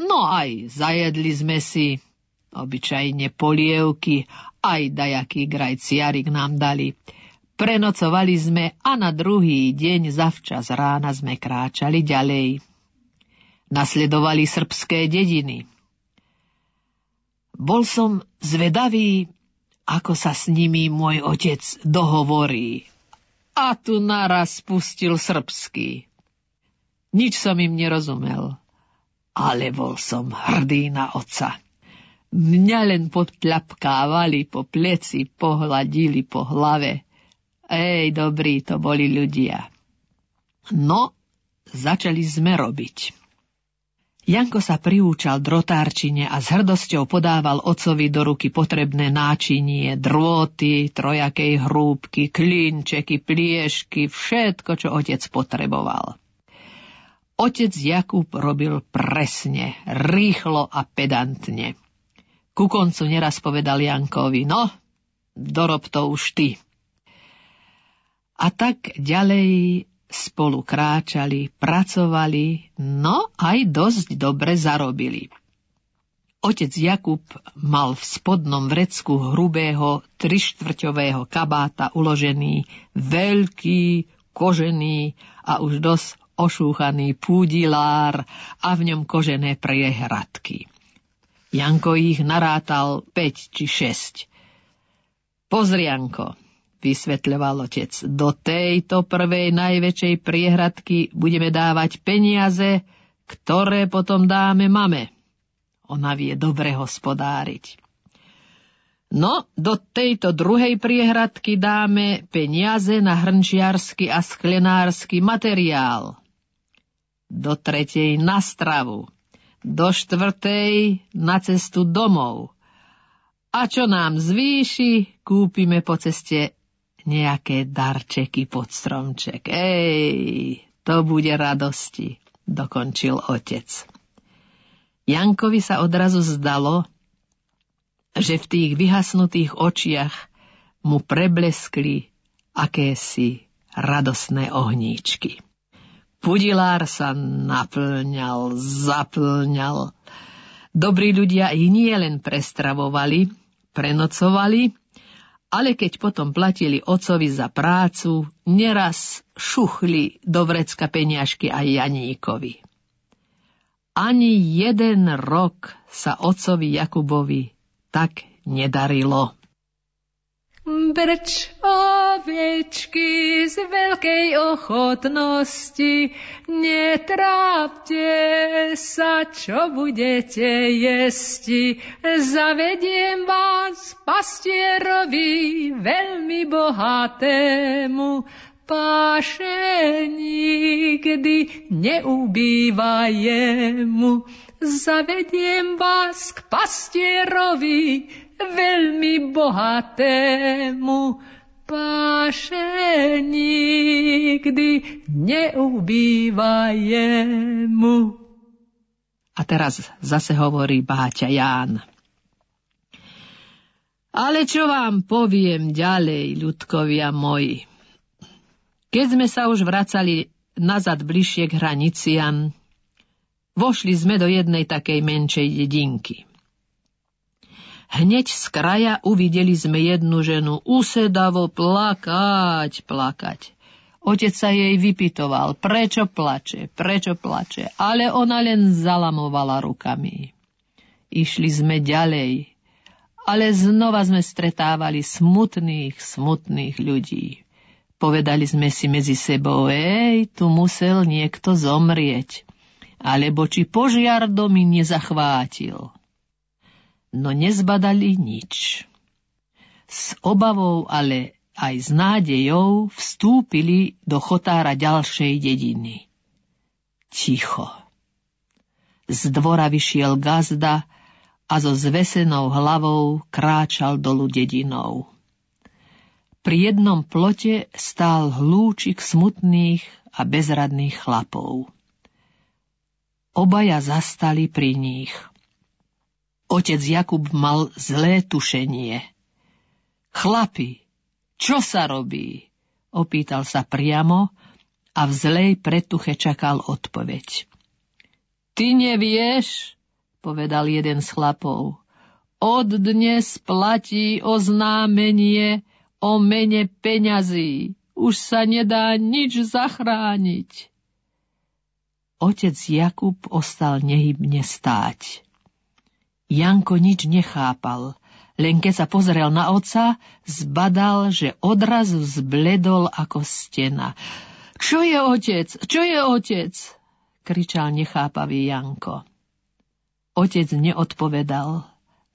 No aj zajedli sme si, obyčajne polievky, aj dajaký grajciarik nám dali. Prenocovali sme a na druhý deň zavčas rána sme kráčali ďalej. Nasledovali srbské dediny. Bol som zvedavý, ako sa s nimi môj otec dohovorí a tu naraz pustil srbský. Nič som im nerozumel, ale bol som hrdý na oca. Mňa len podľapkávali po pleci, pohľadili po hlave. Ej, dobrí to boli ľudia. No, začali sme robiť. Janko sa priúčal drotárčine a s hrdosťou podával ocovi do ruky potrebné náčinie, drôty, trojakej hrúbky, klinčeky, pliešky, všetko, čo otec potreboval. Otec Jakub robil presne, rýchlo a pedantne. Ku koncu neraz povedal Jankovi, no, dorob to už ty. A tak ďalej spolu kráčali, pracovali, no aj dosť dobre zarobili. Otec Jakub mal v spodnom vrecku hrubého trištvrťového kabáta uložený veľký, kožený a už dosť ošúchaný púdilár a v ňom kožené priehradky. Janko ich narátal 5 či 6. Pozri, Janko, vysvetľoval otec. Do tejto prvej najväčšej priehradky budeme dávať peniaze, ktoré potom dáme mame. Ona vie dobre hospodáriť. No, do tejto druhej priehradky dáme peniaze na hrnčiarsky a sklenársky materiál. Do tretej na stravu. Do štvrtej na cestu domov. A čo nám zvýši, kúpime po ceste nejaké darčeky pod stromček. Ej, to bude radosti, dokončil otec. Jankovi sa odrazu zdalo, že v tých vyhasnutých očiach mu prebleskli akési radosné ohníčky. Pudilár sa naplňal, zaplňal. Dobrí ľudia ich nie len prestravovali, prenocovali, ale keď potom platili ocovi za prácu, neraz šuchli do vrecka peniažky aj Janíkovi. Ani jeden rok sa ocovi Jakubovi tak nedarilo. Brč oviečky z veľkej ochotnosti, netrápte sa, čo budete jesti. Zavediem vás pastierovi veľmi bohatému, páše nikdy neubýva. Zavediem vás k pastierovi veľmi bohatému, páše nikdy neubýva jemu. A teraz zase hovorí Báťa Ján. Ale čo vám poviem ďalej, ľudkovia moji? Keď sme sa už vracali nazad bližšie k hraniciam, vošli sme do jednej takej menšej dedinky. Hneď z kraja uvideli sme jednu ženu usedavo plakať, plakať. Otec sa jej vypitoval, prečo plače, prečo plače, ale ona len zalamovala rukami. Išli sme ďalej, ale znova sme stretávali smutných, smutných ľudí. Povedali sme si medzi sebou, ej, tu musel niekto zomrieť, alebo či požiar domy nezachvátil no nezbadali nič. S obavou ale aj s nádejou vstúpili do chotára ďalšej dediny. Ticho. Z dvora vyšiel gazda a so zvesenou hlavou kráčal dolu dedinou. Pri jednom plote stál hlúčik smutných a bezradných chlapov. Obaja zastali pri nich. Otec Jakub mal zlé tušenie. Chlapi, čo sa robí? Opýtal sa priamo a v zlej pretuche čakal odpoveď. Ty nevieš, povedal jeden z chlapov. Od dnes platí oznámenie o mene peňazí. Už sa nedá nič zachrániť. Otec Jakub ostal nehybne stáť. Janko nič nechápal, len keď sa pozrel na oca, zbadal, že odrazu zbledol ako stena. Čo je otec? Čo je otec? kričal nechápavý Janko. Otec neodpovedal,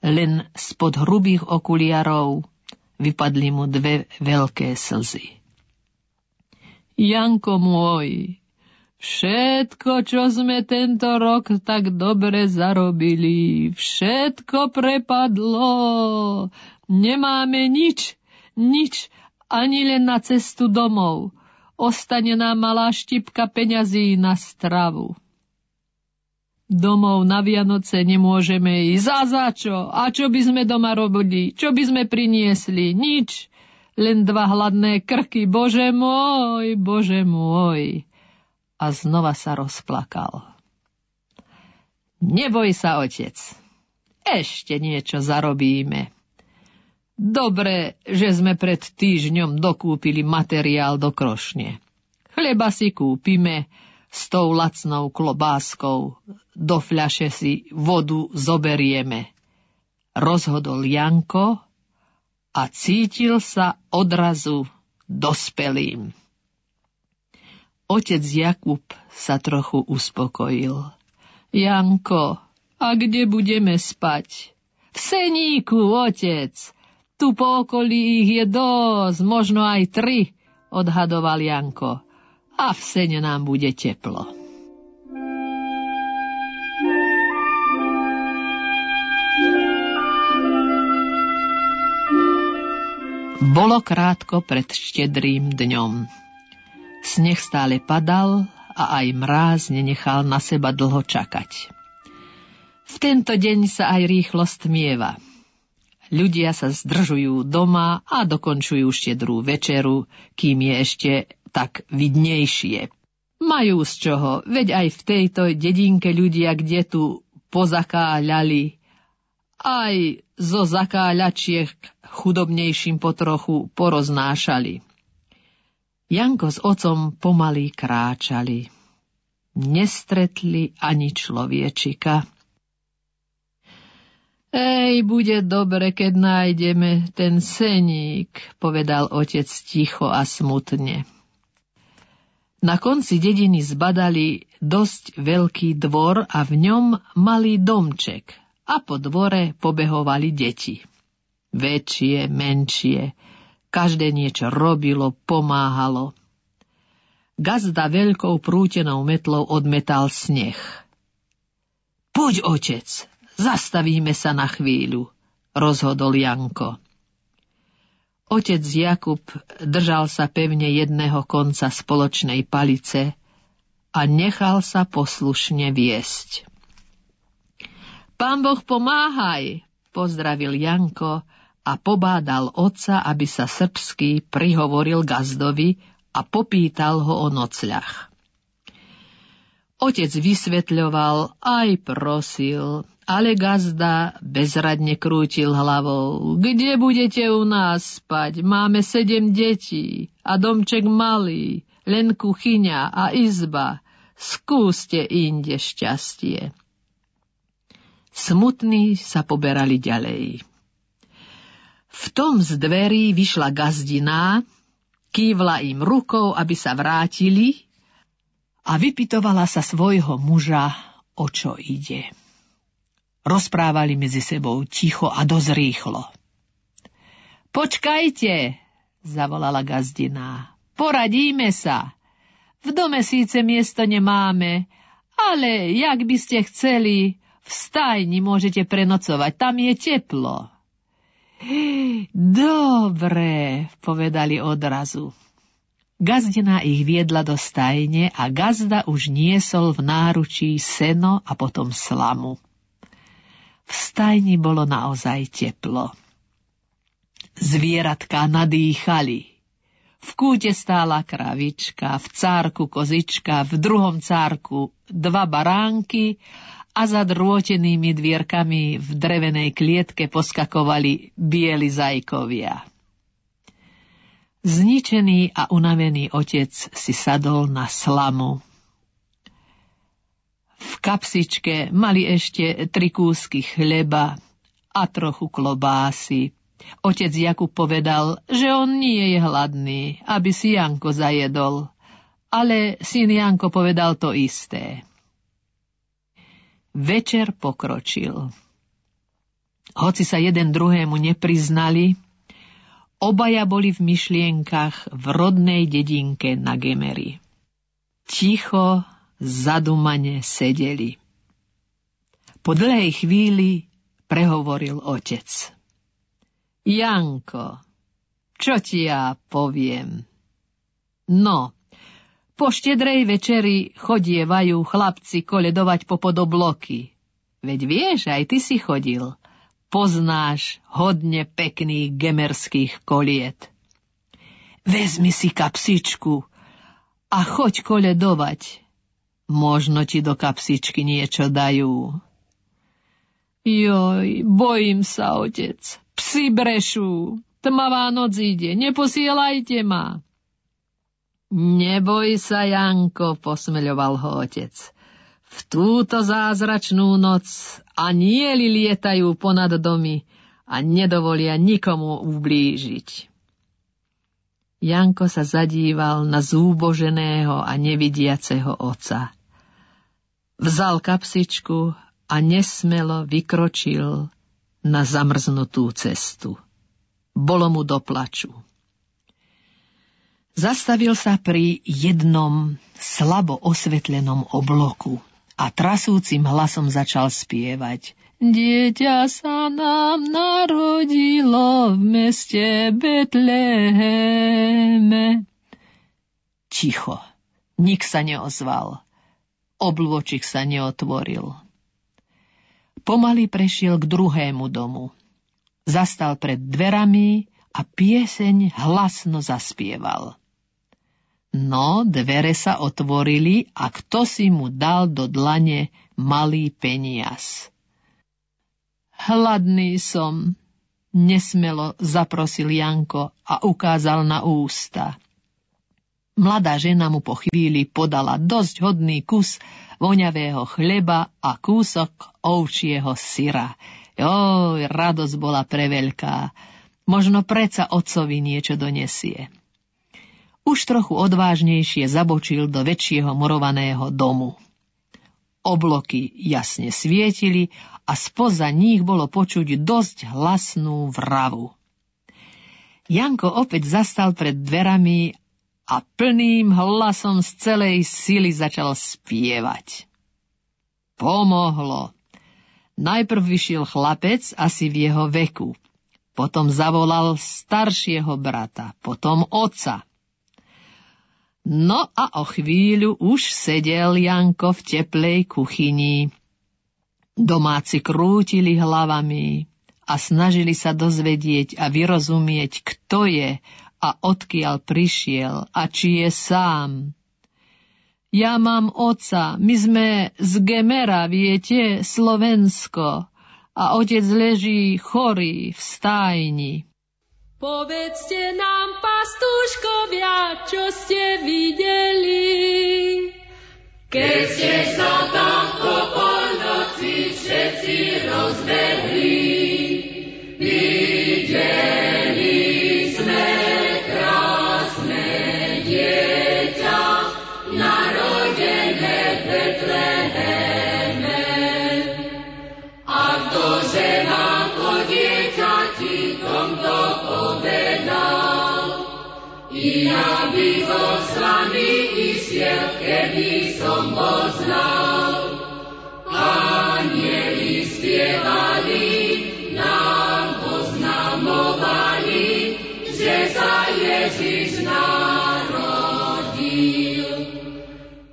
len spod hrubých okuliarov vypadli mu dve veľké slzy. Janko môj, všetko, čo sme tento rok tak dobre zarobili, všetko prepadlo. Nemáme nič, nič, ani len na cestu domov. Ostane nám malá štipka peňazí na stravu. Domov na Vianoce nemôžeme ísť. A za čo? A čo by sme doma robili? Čo by sme priniesli? Nič. Len dva hladné krky. Bože môj, Bože môj a znova sa rozplakal. Neboj sa, otec, ešte niečo zarobíme. Dobre, že sme pred týždňom dokúpili materiál do krošne. Chleba si kúpime s tou lacnou klobáskou, do fľaše si vodu zoberieme. Rozhodol Janko a cítil sa odrazu dospelým. Otec Jakub sa trochu uspokojil. Janko, a kde budeme spať? V seníku, otec. Tu po okolí ich je dosť, možno aj tri, odhadoval Janko. A v sene nám bude teplo. Bolo krátko pred štedrým dňom. Sneh stále padal a aj mráz nenechal na seba dlho čakať. V tento deň sa aj rýchlo stmieva. Ľudia sa zdržujú doma a dokončujú štedrú večeru, kým je ešte tak vidnejšie. Majú z čoho, veď aj v tejto dedinke ľudia, kde tu pozakáľali, aj zo zakáľačiek chudobnejším potrochu poroznášali. Janko s otcom pomaly kráčali. Nestretli ani človečika. Ej, bude dobre, keď nájdeme ten seník, povedal otec ticho a smutne. Na konci dediny zbadali dosť veľký dvor a v ňom malý domček a po dvore pobehovali deti. Väčšie, menšie, Každé niečo robilo, pomáhalo. Gazda veľkou prútenou metlou odmetal sneh. Poď, otec, zastavíme sa na chvíľu, rozhodol Janko. Otec Jakub držal sa pevne jedného konca spoločnej palice a nechal sa poslušne viesť. Pán Boh pomáhaj, pozdravil Janko a pobádal otca, aby sa srbský prihovoril gazdovi a popýtal ho o nocľach. Otec vysvetľoval, aj prosil, ale gazda bezradne krútil hlavou. Kde budete u nás spať? Máme sedem detí a domček malý, len kuchyňa a izba. Skúste inde šťastie. Smutní sa poberali ďalej. V tom z dverí vyšla gazdiná, kývla im rukou, aby sa vrátili a vypitovala sa svojho muža, o čo ide. Rozprávali medzi sebou ticho a dosť rýchlo. Počkajte, zavolala gazdina. Poradíme sa. V dome síce miesto nemáme, ale jak by ste chceli, v stajni môžete prenocovať, tam je teplo. Dobre, povedali odrazu. Gazdina ich viedla do stajne a gazda už niesol v náručí seno a potom slamu. V stajni bolo naozaj teplo. Zvieratká nadýchali. V kúte stála kravička, v cárku kozička, v druhom cárku dva baránky a za drôtenými dvierkami v drevenej klietke poskakovali bieli zajkovia. Zničený a unavený otec si sadol na slamu. V kapsičke mali ešte tri kúsky chleba a trochu klobásy. Otec Jakub povedal, že on nie je hladný, aby si Janko zajedol. Ale syn Janko povedal to isté. Večer pokročil. Hoci sa jeden druhému nepriznali, Obaja boli v myšlienkach v rodnej dedinke na Gemery. Ticho, zadumane sedeli. Po dlhej chvíli prehovoril otec. Janko, čo ti ja poviem? No, po štedrej večeri chodievajú chlapci koledovať po podobloky. Veď vieš, aj ty si chodil poznáš hodne pekných gemerských koliet. Vezmi si kapsičku a choď koledovať. Možno ti do kapsičky niečo dajú. Joj, bojím sa, otec. Psi brešu. Tmavá noc ide. Neposielajte ma. Neboj sa, Janko, posmeľoval ho otec. V túto zázračnú noc anieli lietajú ponad domy a nedovolia nikomu ublížiť. Janko sa zadíval na zúboženého a nevidiaceho oca. Vzal kapsičku a nesmelo vykročil na zamrznutú cestu. Bolo mu do plaču. Zastavil sa pri jednom slabo osvetlenom obloku a trasúcim hlasom začal spievať. Dieťa sa nám narodilo v meste Betleheme. Ticho. Nik sa neozval. Oblôčik sa neotvoril. Pomaly prešiel k druhému domu. Zastal pred dverami a pieseň hlasno zaspieval. No, dvere sa otvorili a kto si mu dal do dlane malý peniaz. Hladný som, nesmelo zaprosil Janko a ukázal na ústa. Mladá žena mu po chvíli podala dosť hodný kus voňavého chleba a kúsok ovčieho syra. Oj, radosť bola preveľká. Možno preca otcovi niečo donesie už trochu odvážnejšie zabočil do väčšieho morovaného domu. Obloky jasne svietili a spoza nich bolo počuť dosť hlasnú vravu. Janko opäť zastal pred dverami a plným hlasom z celej sily začal spievať. Pomohlo. Najprv vyšiel chlapec asi v jeho veku, potom zavolal staršieho brata, potom oca, No a o chvíľu už sedel Janko v teplej kuchyni. Domáci krútili hlavami a snažili sa dozvedieť a vyrozumieť, kto je a odkiaľ prišiel a či je sám. Ja mám oca, my sme z Gemera, viete, Slovensko, a otec leží chorý v stájni. Povedzte nám, pastúškovia, čo ste videli. Keď ste sa tam po polnoci všetci rozbehli, by so s vami išiel, keby som poznal. Anieli spievali, nám oznamovali, že sa Ježiš narodil.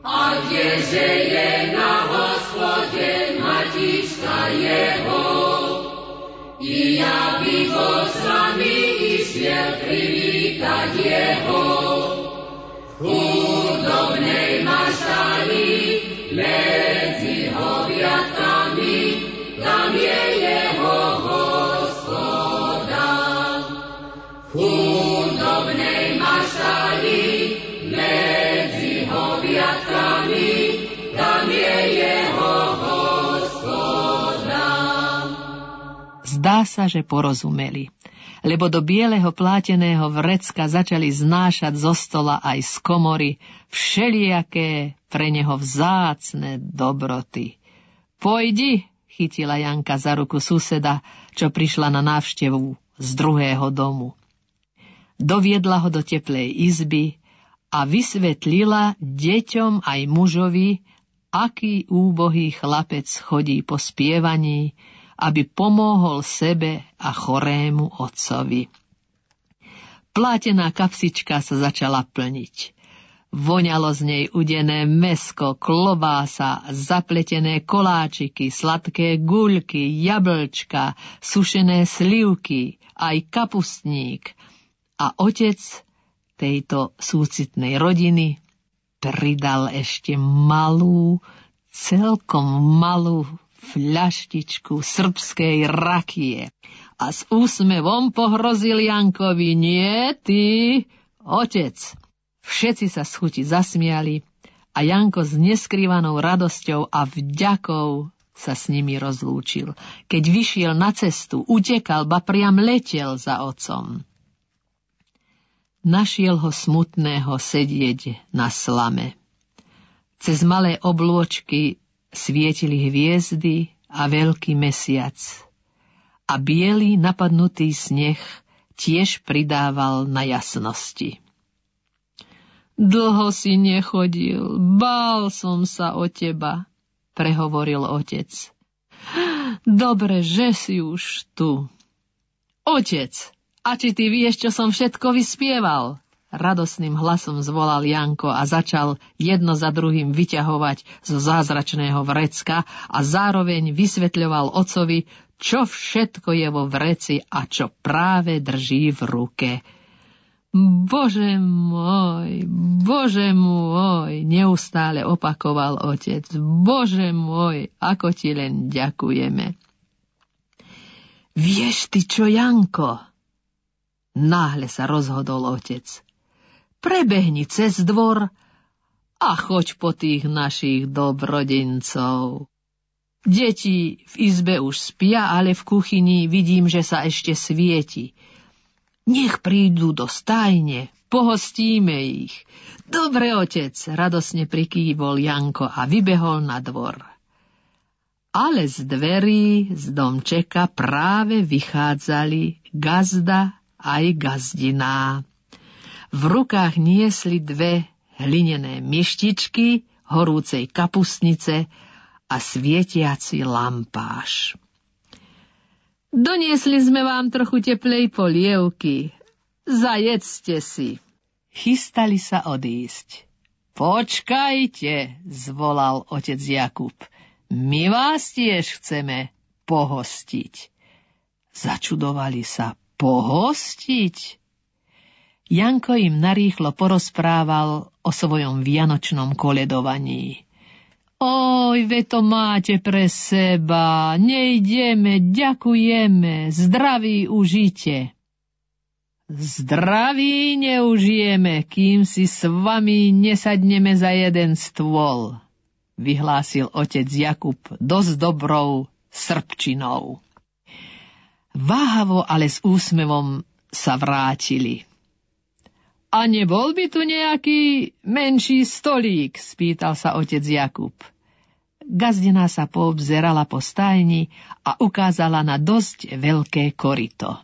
A kdeže je na hospode matička jeho, i ja by ho s vami išiel privítať jeho. Medzi hoviatkami, tam je jeho hospoda. Zdá sa, že porozumeli lebo do bieleho pláteného vrecka začali znášať zo stola aj z komory všelijaké pre neho vzácne dobroty. Pojdi, chytila Janka za ruku suseda, čo prišla na návštevu z druhého domu. Doviedla ho do teplej izby a vysvetlila deťom aj mužovi, aký úbohý chlapec chodí po spievaní, aby pomohol sebe a chorému otcovi. Plátená kapsička sa začala plniť. Voňalo z nej udené mesko, klobása, zapletené koláčiky, sladké guľky, jablčka, sušené slivky, aj kapustník. A otec tejto súcitnej rodiny pridal ešte malú, celkom malú fľaštičku srbskej rakie a s úsmevom pohrozil Jankovi, nie ty, otec. Všetci sa z chuti zasmiali a Janko s neskrývanou radosťou a vďakou sa s nimi rozlúčil. Keď vyšiel na cestu, utekal, ba priam letel za otcom. Našiel ho smutného sedieť na slame. Cez malé oblôčky svietili hviezdy a veľký mesiac. A biely napadnutý sneh tiež pridával na jasnosti. Dlho si nechodil, bál som sa o teba, prehovoril otec. Dobre, že si už tu. Otec, a či ty vieš, čo som všetko vyspieval? radosným hlasom zvolal Janko a začal jedno za druhým vyťahovať zo zázračného vrecka a zároveň vysvetľoval ocovi, čo všetko je vo vreci a čo práve drží v ruke. Bože môj, Bože môj, neustále opakoval otec. Bože môj, ako ti len ďakujeme. Vieš ty čo, Janko? Náhle sa rozhodol otec prebehni cez dvor a choď po tých našich dobrodincov. Deti v izbe už spia, ale v kuchyni vidím, že sa ešte svieti. Nech prídu do stajne, pohostíme ich. Dobre, otec, radosne prikývol Janko a vybehol na dvor. Ale z dverí z domčeka práve vychádzali gazda aj gazdiná. V rukách niesli dve hlinené myštičky, horúcej kapustnice a svietiaci lampáš. Doniesli sme vám trochu teplej polievky. Zajedzte si. Chystali sa odísť. Počkajte, zvolal otec Jakub. My vás tiež chceme pohostiť. Začudovali sa. Pohostiť? Janko im narýchlo porozprával o svojom vianočnom koledovaní. Oj, ve to máte pre seba, nejdeme, ďakujeme, zdraví užite. Zdraví neužijeme, kým si s vami nesadneme za jeden stôl, vyhlásil otec Jakub dosť dobrou srbčinou. Váhavo, ale s úsmevom sa vrátili. A nebol by tu nejaký menší stolík? spýtal sa otec Jakub. Gazdina sa poobzerala po stajni a ukázala na dosť veľké korito.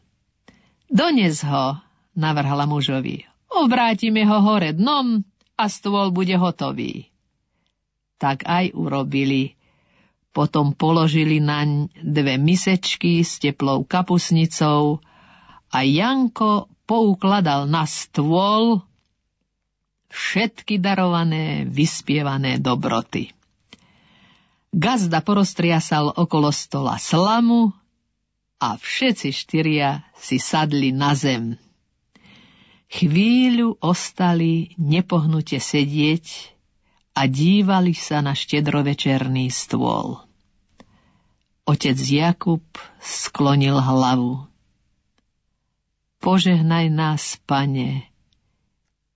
Dones ho, navrhala mužovi. Obrátime ho hore dnom a stôl bude hotový. Tak aj urobili. Potom položili naň dve misečky s teplou kapusnicou a Janko poukladal na stôl všetky darované, vyspievané dobroty. Gazda poroztriasal okolo stola slamu a všetci štyria si sadli na zem. Chvíľu ostali nepohnute sedieť a dívali sa na štedrovečerný stôl. Otec Jakub sklonil hlavu. Požehnaj nás, pane,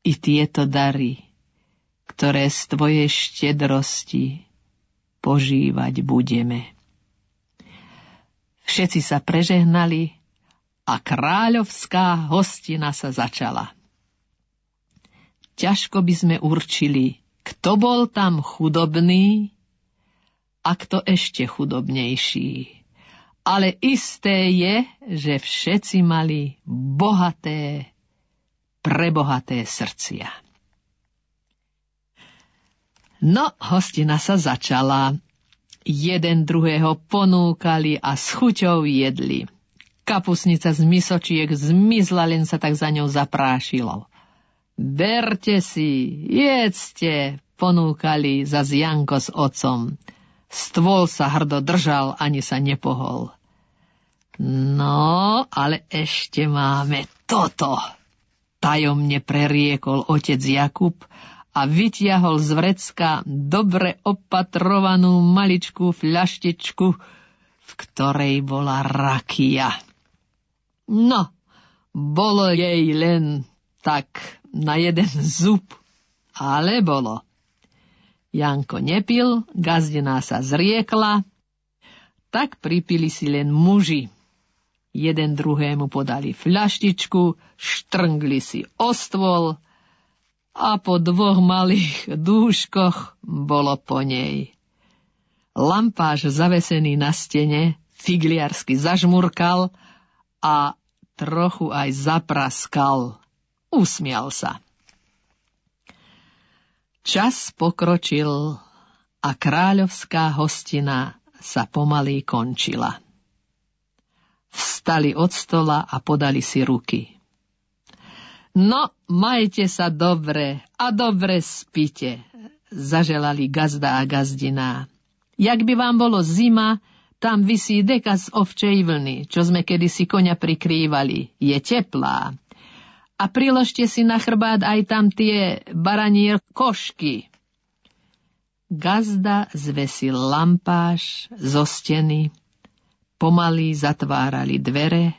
i tieto dary, ktoré z tvojej štedrosti požívať budeme. Všetci sa prežehnali a kráľovská hostina sa začala. Ťažko by sme určili, kto bol tam chudobný a kto ešte chudobnejší. Ale isté je, že všetci mali bohaté, prebohaté srdcia. No, hostina sa začala. Jeden druhého ponúkali a s chuťou jedli. Kapusnica z misočiek zmizla, len sa tak za ňou zaprášilo. Berte si, jedzte, ponúkali za Janko s otcom. Stôl sa hrdo držal, ani sa nepohol. No, ale ešte máme toto. Tajomne preriekol otec Jakub a vytiahol z vrecka dobre opatrovanú maličkú fľaštičku, v ktorej bola rakia. No, bolo jej len tak na jeden zub, ale bolo. Janko nepil, gazdená sa zriekla, tak pripili si len muži. Jeden druhému podali fľaštičku, štrngli si o stôl a po dvoch malých dúškoch bolo po nej. Lampáš zavesený na stene figliarsky zažmurkal a trochu aj zapraskal. Usmial sa. Čas pokročil a kráľovská hostina sa pomaly končila. Vstali od stola a podali si ruky. No, majte sa dobre a dobre spite, zaželali gazda a gazdina. Jak by vám bolo zima, tam vysí deka z ovčej vlny, čo sme kedysi konia prikrývali. Je teplá. A priložte si na chrbát aj tam tie baranier košky. Gazda zvesil lampáš zo steny, pomaly zatvárali dvere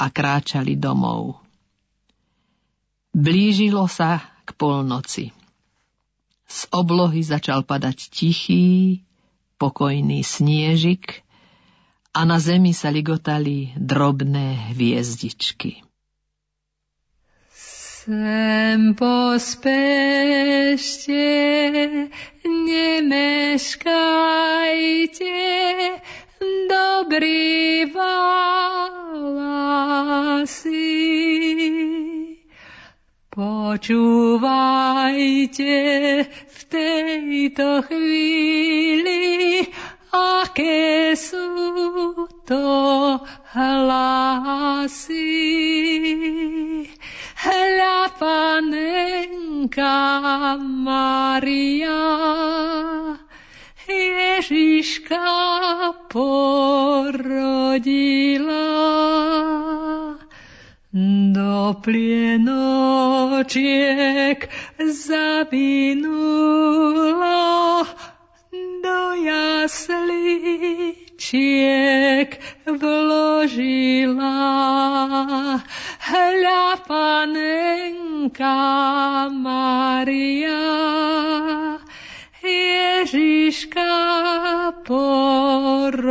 a kráčali domov. Blížilo sa k polnoci. Z oblohy začal padať tichý, pokojný sniežik a na zemi sa ligotali drobné hviezdičky. Sem pospešte, nemeškajte, dobrý valasy. Počúvajte v tejto chvíli, aké sú to hlasy. Hľa panenka Maria, Ježiška porodila do plienočiek zavinula, do jasličiek vložila. Hľa panenka Maria, Ježiška porodila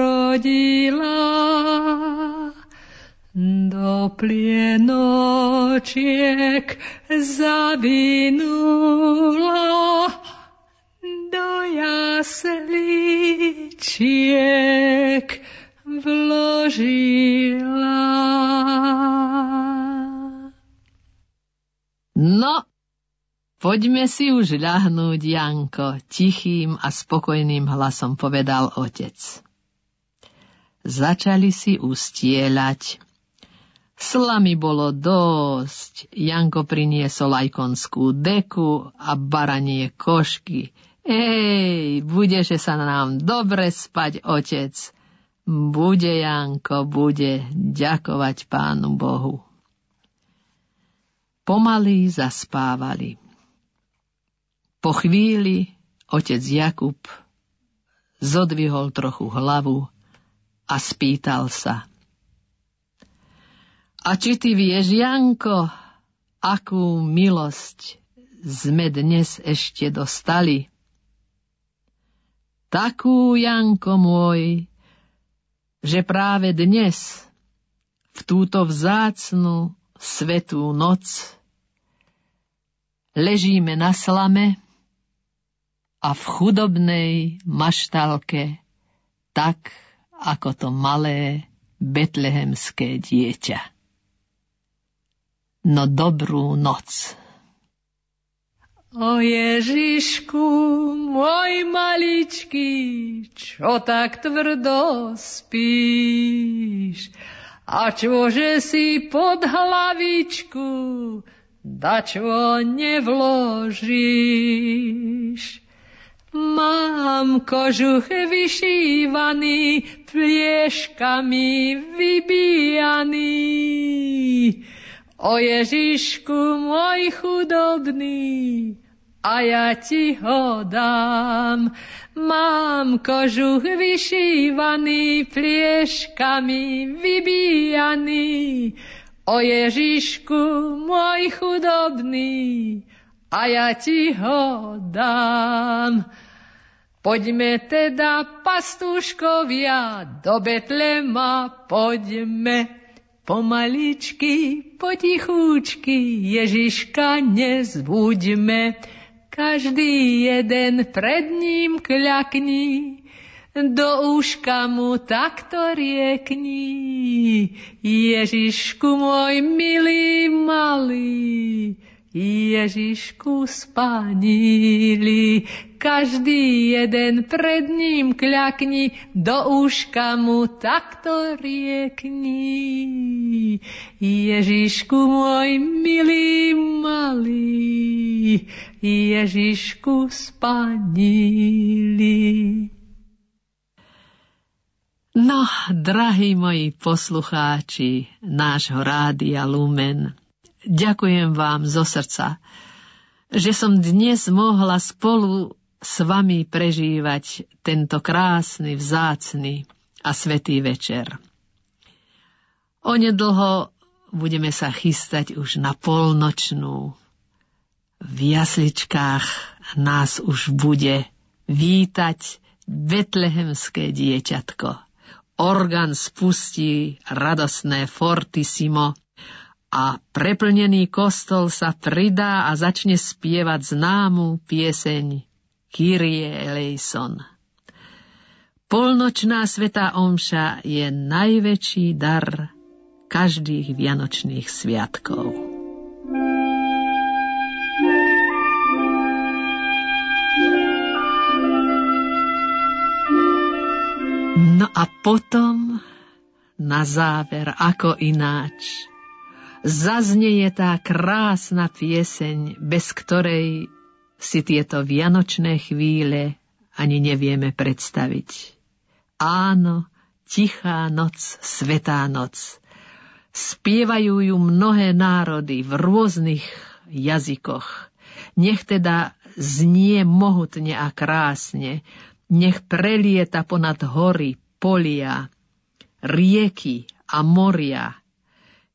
do plienočiek zavinula, do jasličiek vložila. Poďme si už ľahnúť, Janko, tichým a spokojným hlasom povedal otec. Začali si ustieľať. Slamy bolo dosť. Janko priniesol aj konskú deku a baranie košky. Ej, budeš sa nám dobre spať, otec. Bude, Janko, bude, ďakovať pánu Bohu. Pomaly zaspávali. Po chvíli otec Jakub zodvihol trochu hlavu a spýtal sa. A či ty vieš, Janko, akú milosť sme dnes ešte dostali? Takú, Janko môj, že práve dnes, v túto vzácnu svetú noc, ležíme na slame, a v chudobnej maštalke, tak ako to malé betlehemské dieťa. No dobrú noc. O Ježišku, môj maličký, čo tak tvrdo spíš? A čože si pod hlavičku, dačo nevložíš? Mám kožuch vyšívaný, plieškami vybíjaný. O Ježišku môj chudobný, a ja ti ho dám. Mám kožuch vyšívaný, plieškami vybíjaný. O Ježišku môj chudobný, a ja ti ho dám. Poďme teda, pastúškovia, do Betlema poďme. Pomaličky, potichúčky, Ježiška nezbuďme. Každý jeden pred ním kľakni, do úška mu takto riekni. Ježišku môj milý malý, Ježišku spánili, každý jeden pred ním kľakni, do úška mu takto riekni. Ježišku môj milý malý, Ježišku spánili. No, drahí moji poslucháči nášho rádia Lumen, Ďakujem vám zo srdca, že som dnes mohla spolu s vami prežívať tento krásny, vzácny a svetý večer. Onedlho budeme sa chystať už na polnočnú. V jasličkách nás už bude vítať betlehemské dieťatko. Orgán spustí radosné fortissimo a preplnený kostol sa pridá a začne spievať známu pieseň Kyrie eleison. Polnočná sveta omša je najväčší dar každých vianočných sviatkov. No a potom, na záver, ako ináč, zaznieje tá krásna pieseň, bez ktorej si tieto vianočné chvíle ani nevieme predstaviť. Áno, tichá noc, svetá noc. Spievajú ju mnohé národy v rôznych jazykoch. Nech teda znie mohutne a krásne, nech prelieta ponad hory, polia, rieky a moria,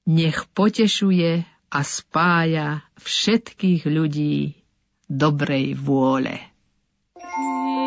nech potešuje a spája všetkých ľudí dobrej vôle. Želám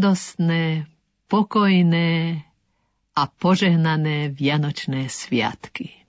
radostné, pokojné a požehnané Vianočné sviatky.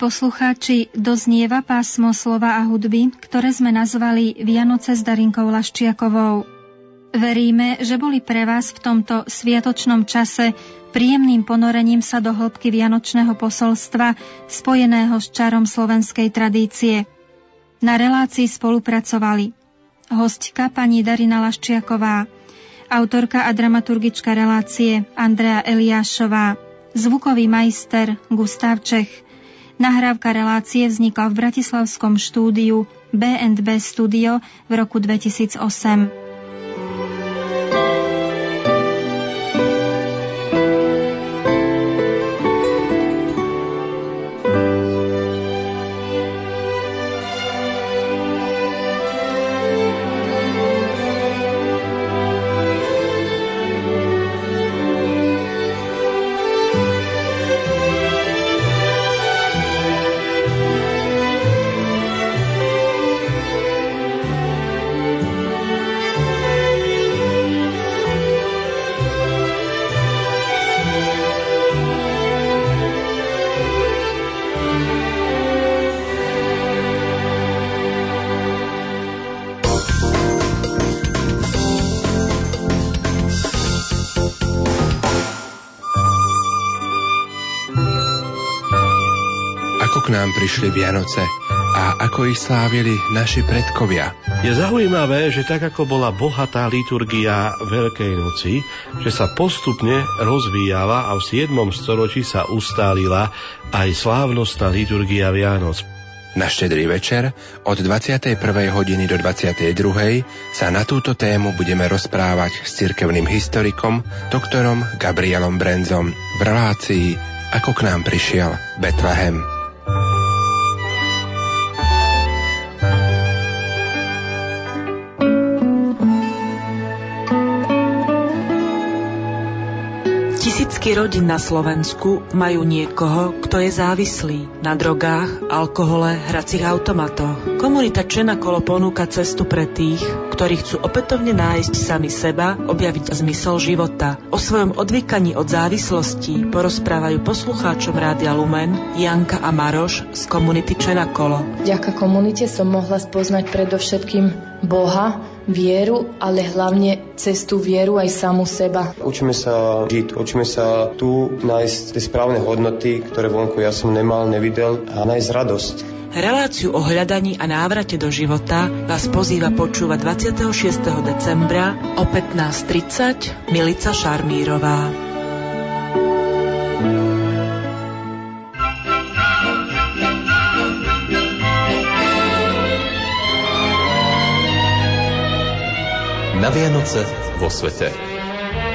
Poslucháči, doznieva pásmo slova a hudby, ktoré sme nazvali Vianoce s Darinkou Laščiakovou. Veríme, že boli pre vás v tomto sviatočnom čase príjemným ponorením sa do hĺbky vianočného posolstva spojeného s čarom slovenskej tradície. Na relácii spolupracovali hostka pani Darina Laščiaková, autorka a dramaturgička relácie Andrea Eliášová, zvukový majster Gustav Čech, Nahrávka relácie vznikla v bratislavskom štúdiu BNB Studio v roku 2008. prišli Vianoce a ako ich slávili naši predkovia. Je zaujímavé, že tak ako bola bohatá liturgia Veľkej noci, že sa postupne rozvíjala a v 7. storočí sa ustálila aj slávnostná liturgia Vianoc. Na štedrý večer od 21. hodiny do 22. sa na túto tému budeme rozprávať s cirkevným historikom, doktorom Gabrielom Brenzom v relácii Ako k nám prišiel Betlehem. Tisícky rodín na Slovensku majú niekoho, kto je závislý na drogách, alkohole, hracích automatoch. Komunita Čenakolo ponúka cestu pre tých, ktorí chcú opätovne nájsť sami seba, objaviť zmysel života. O svojom odvykaní od závislosti porozprávajú poslucháčom Rádia Lumen Janka a Maroš z komunity Čenakolo. Vďaka komunite som mohla spoznať predovšetkým Boha, vieru, ale hlavne cestu vieru aj samu seba. Učíme sa žiť, učíme sa tu nájsť tie správne hodnoty, ktoré vonku ja som nemal, nevidel a nájsť radosť. Reláciu o hľadaní a návrate do života vás pozýva počúvať 26. decembra o 15.30 Milica Šarmírová. Na Vianoce vo svete.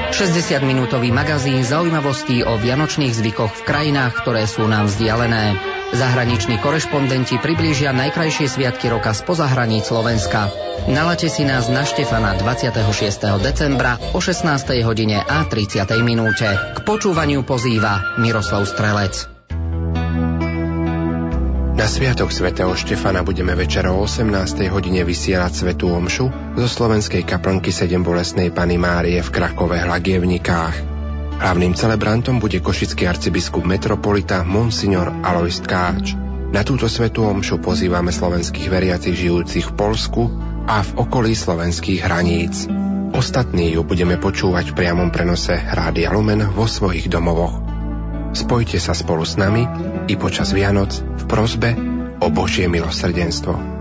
60-minútový magazín zaujímavostí o vianočných zvykoch v krajinách, ktoré sú nám vzdialené. Zahraniční korešpondenti priblížia najkrajšie sviatky roka spoza hraníc Slovenska. Nalate si nás na Štefana 26. decembra o 16. hodine a 30. minúte. K počúvaniu pozýva Miroslav Strelec. Na Sviatok svätého Štefana budeme večer o 18. hodine vysielať svetú omšu zo slovenskej kaplnky 7 bolesnej Pany Márie v Krakove Hlagievnikách. Hlavným celebrantom bude košický arcibiskup metropolita Monsignor Alois Tkáč. Na túto svetú omšu pozývame slovenských veriacich žijúcich v Polsku a v okolí slovenských hraníc. Ostatní ju budeme počúvať v priamom prenose Rádia Lumen vo svojich domovoch. Spojte sa spolu s nami i počas Vianoc v prozbe o Božie milosrdenstvo.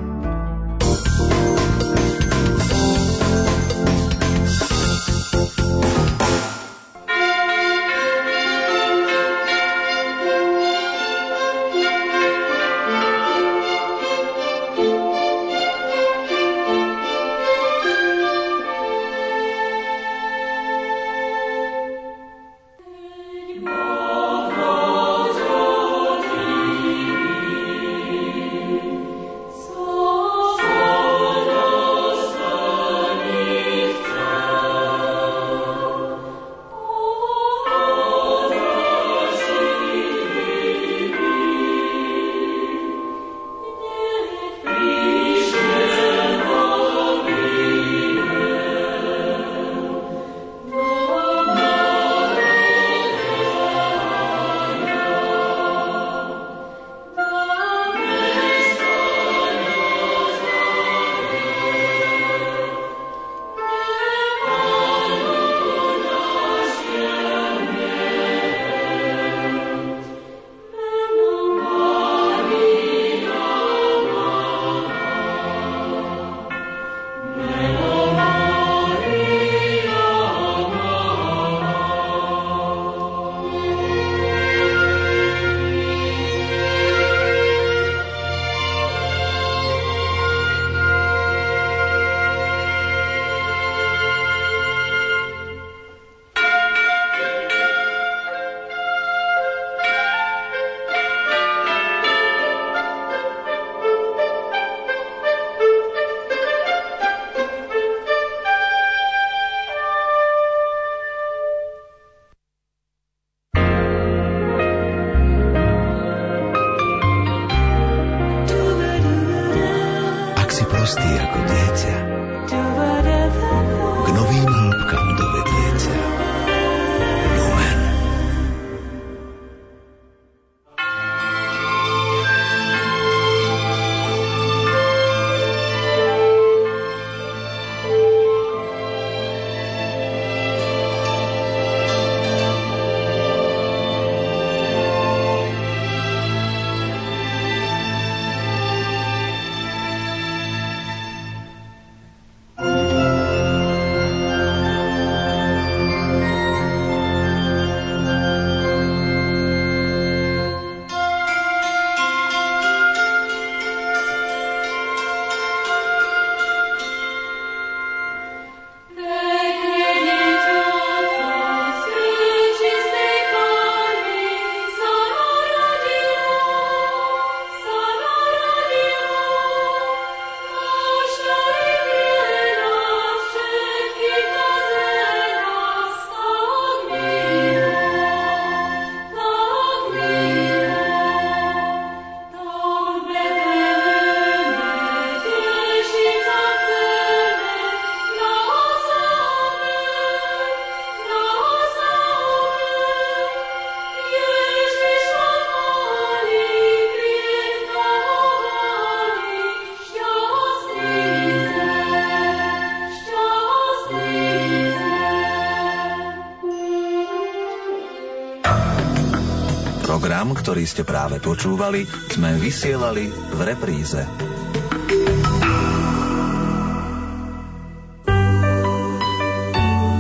Program, ktorý ste práve počúvali, sme vysielali v repríze.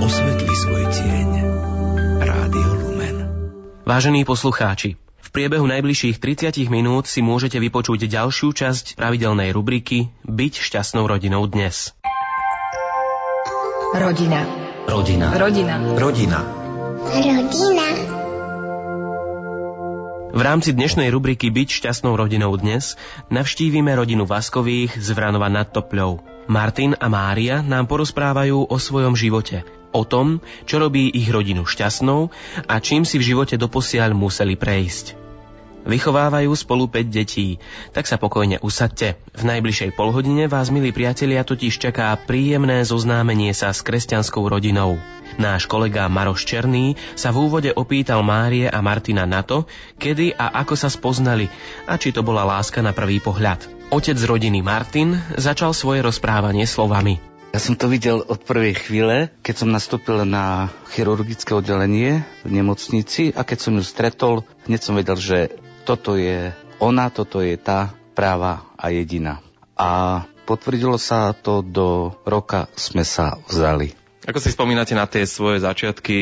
Osvetli svoj tieň. Rádio Lumen. Vážení poslucháči, v priebehu najbližších 30 minút si môžete vypočuť ďalšiu časť pravidelnej rubriky Byť šťastnou rodinou dnes. Rodina. Rodina. Rodina. Rodina. Rodina. V rámci dnešnej rubriky Byť šťastnou rodinou dnes navštívime rodinu Vaskových z Vranova nad Topľou. Martin a Mária nám porozprávajú o svojom živote, o tom, čo robí ich rodinu šťastnou a čím si v živote doposiaľ museli prejsť. Vychovávajú spolu 5 detí, tak sa pokojne usadte. V najbližšej polhodine vás, milí priatelia, totiž čaká príjemné zoznámenie sa s kresťanskou rodinou. Náš kolega Maroš Černý sa v úvode opýtal Márie a Martina na to, kedy a ako sa spoznali a či to bola láska na prvý pohľad. Otec rodiny Martin začal svoje rozprávanie slovami. Ja som to videl od prvej chvíle, keď som nastúpil na chirurgické oddelenie v nemocnici a keď som ju stretol, hneď som vedel, že toto je ona, toto je tá práva a jediná. A potvrdilo sa to do roka sme sa vzali. Ako si spomínate na tie svoje začiatky,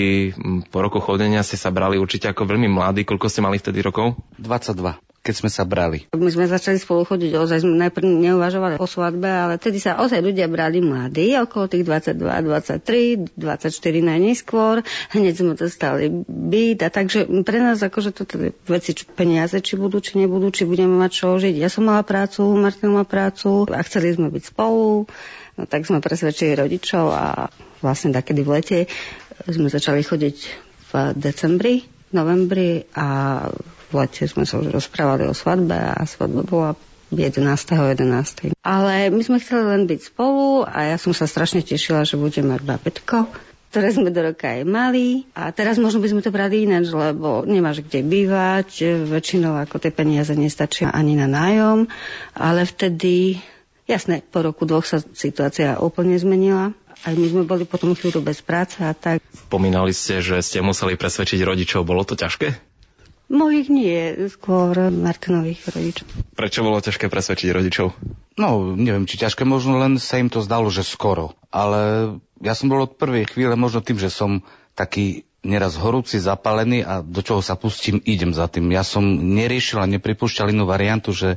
po roku chodenia ste sa brali určite ako veľmi mladí, koľko ste mali vtedy rokov? 22 keď sme sa brali. My sme začali spolu chodiť, ozaj sme najprv neuvažovali o svadbe, ale tedy sa ozaj ľudia brali mladí, okolo tých 22, 23, 24 najneskôr, hneď sme dostali byt a takže pre nás akože toto veci, či peniaze, či budú, či nebudú, či budeme mať čo žiť. Ja som mala prácu, Martin mal prácu a chceli sme byť spolu, no tak sme presvedčili rodičov a vlastne takedy v lete sme začali chodiť v decembri, novembri a lete sme sa už rozprávali o svadbe a svadba bola 11. 11. Ale my sme chceli len byť spolu a ja som sa strašne tešila, že budeme mať babetko ktoré sme do roka aj mali. A teraz možno by sme to brali ináč, lebo nemáš kde bývať, väčšinou ako tie peniaze nestačia ani na nájom, ale vtedy, jasné, po roku dvoch sa situácia úplne zmenila. Aj my sme boli potom chvíľu bez práce a tak. Spomínali ste, že ste museli presvedčiť rodičov. Bolo to ťažké? Mojich nie, skôr Martinových rodičov. Prečo bolo ťažké presvedčiť rodičov? No, neviem, či ťažké, možno len sa im to zdalo, že skoro. Ale ja som bol od prvej chvíle možno tým, že som taký neraz horúci, zapálený a do čoho sa pustím, idem za tým. Ja som neriešil a nepripúšťal inú variantu, že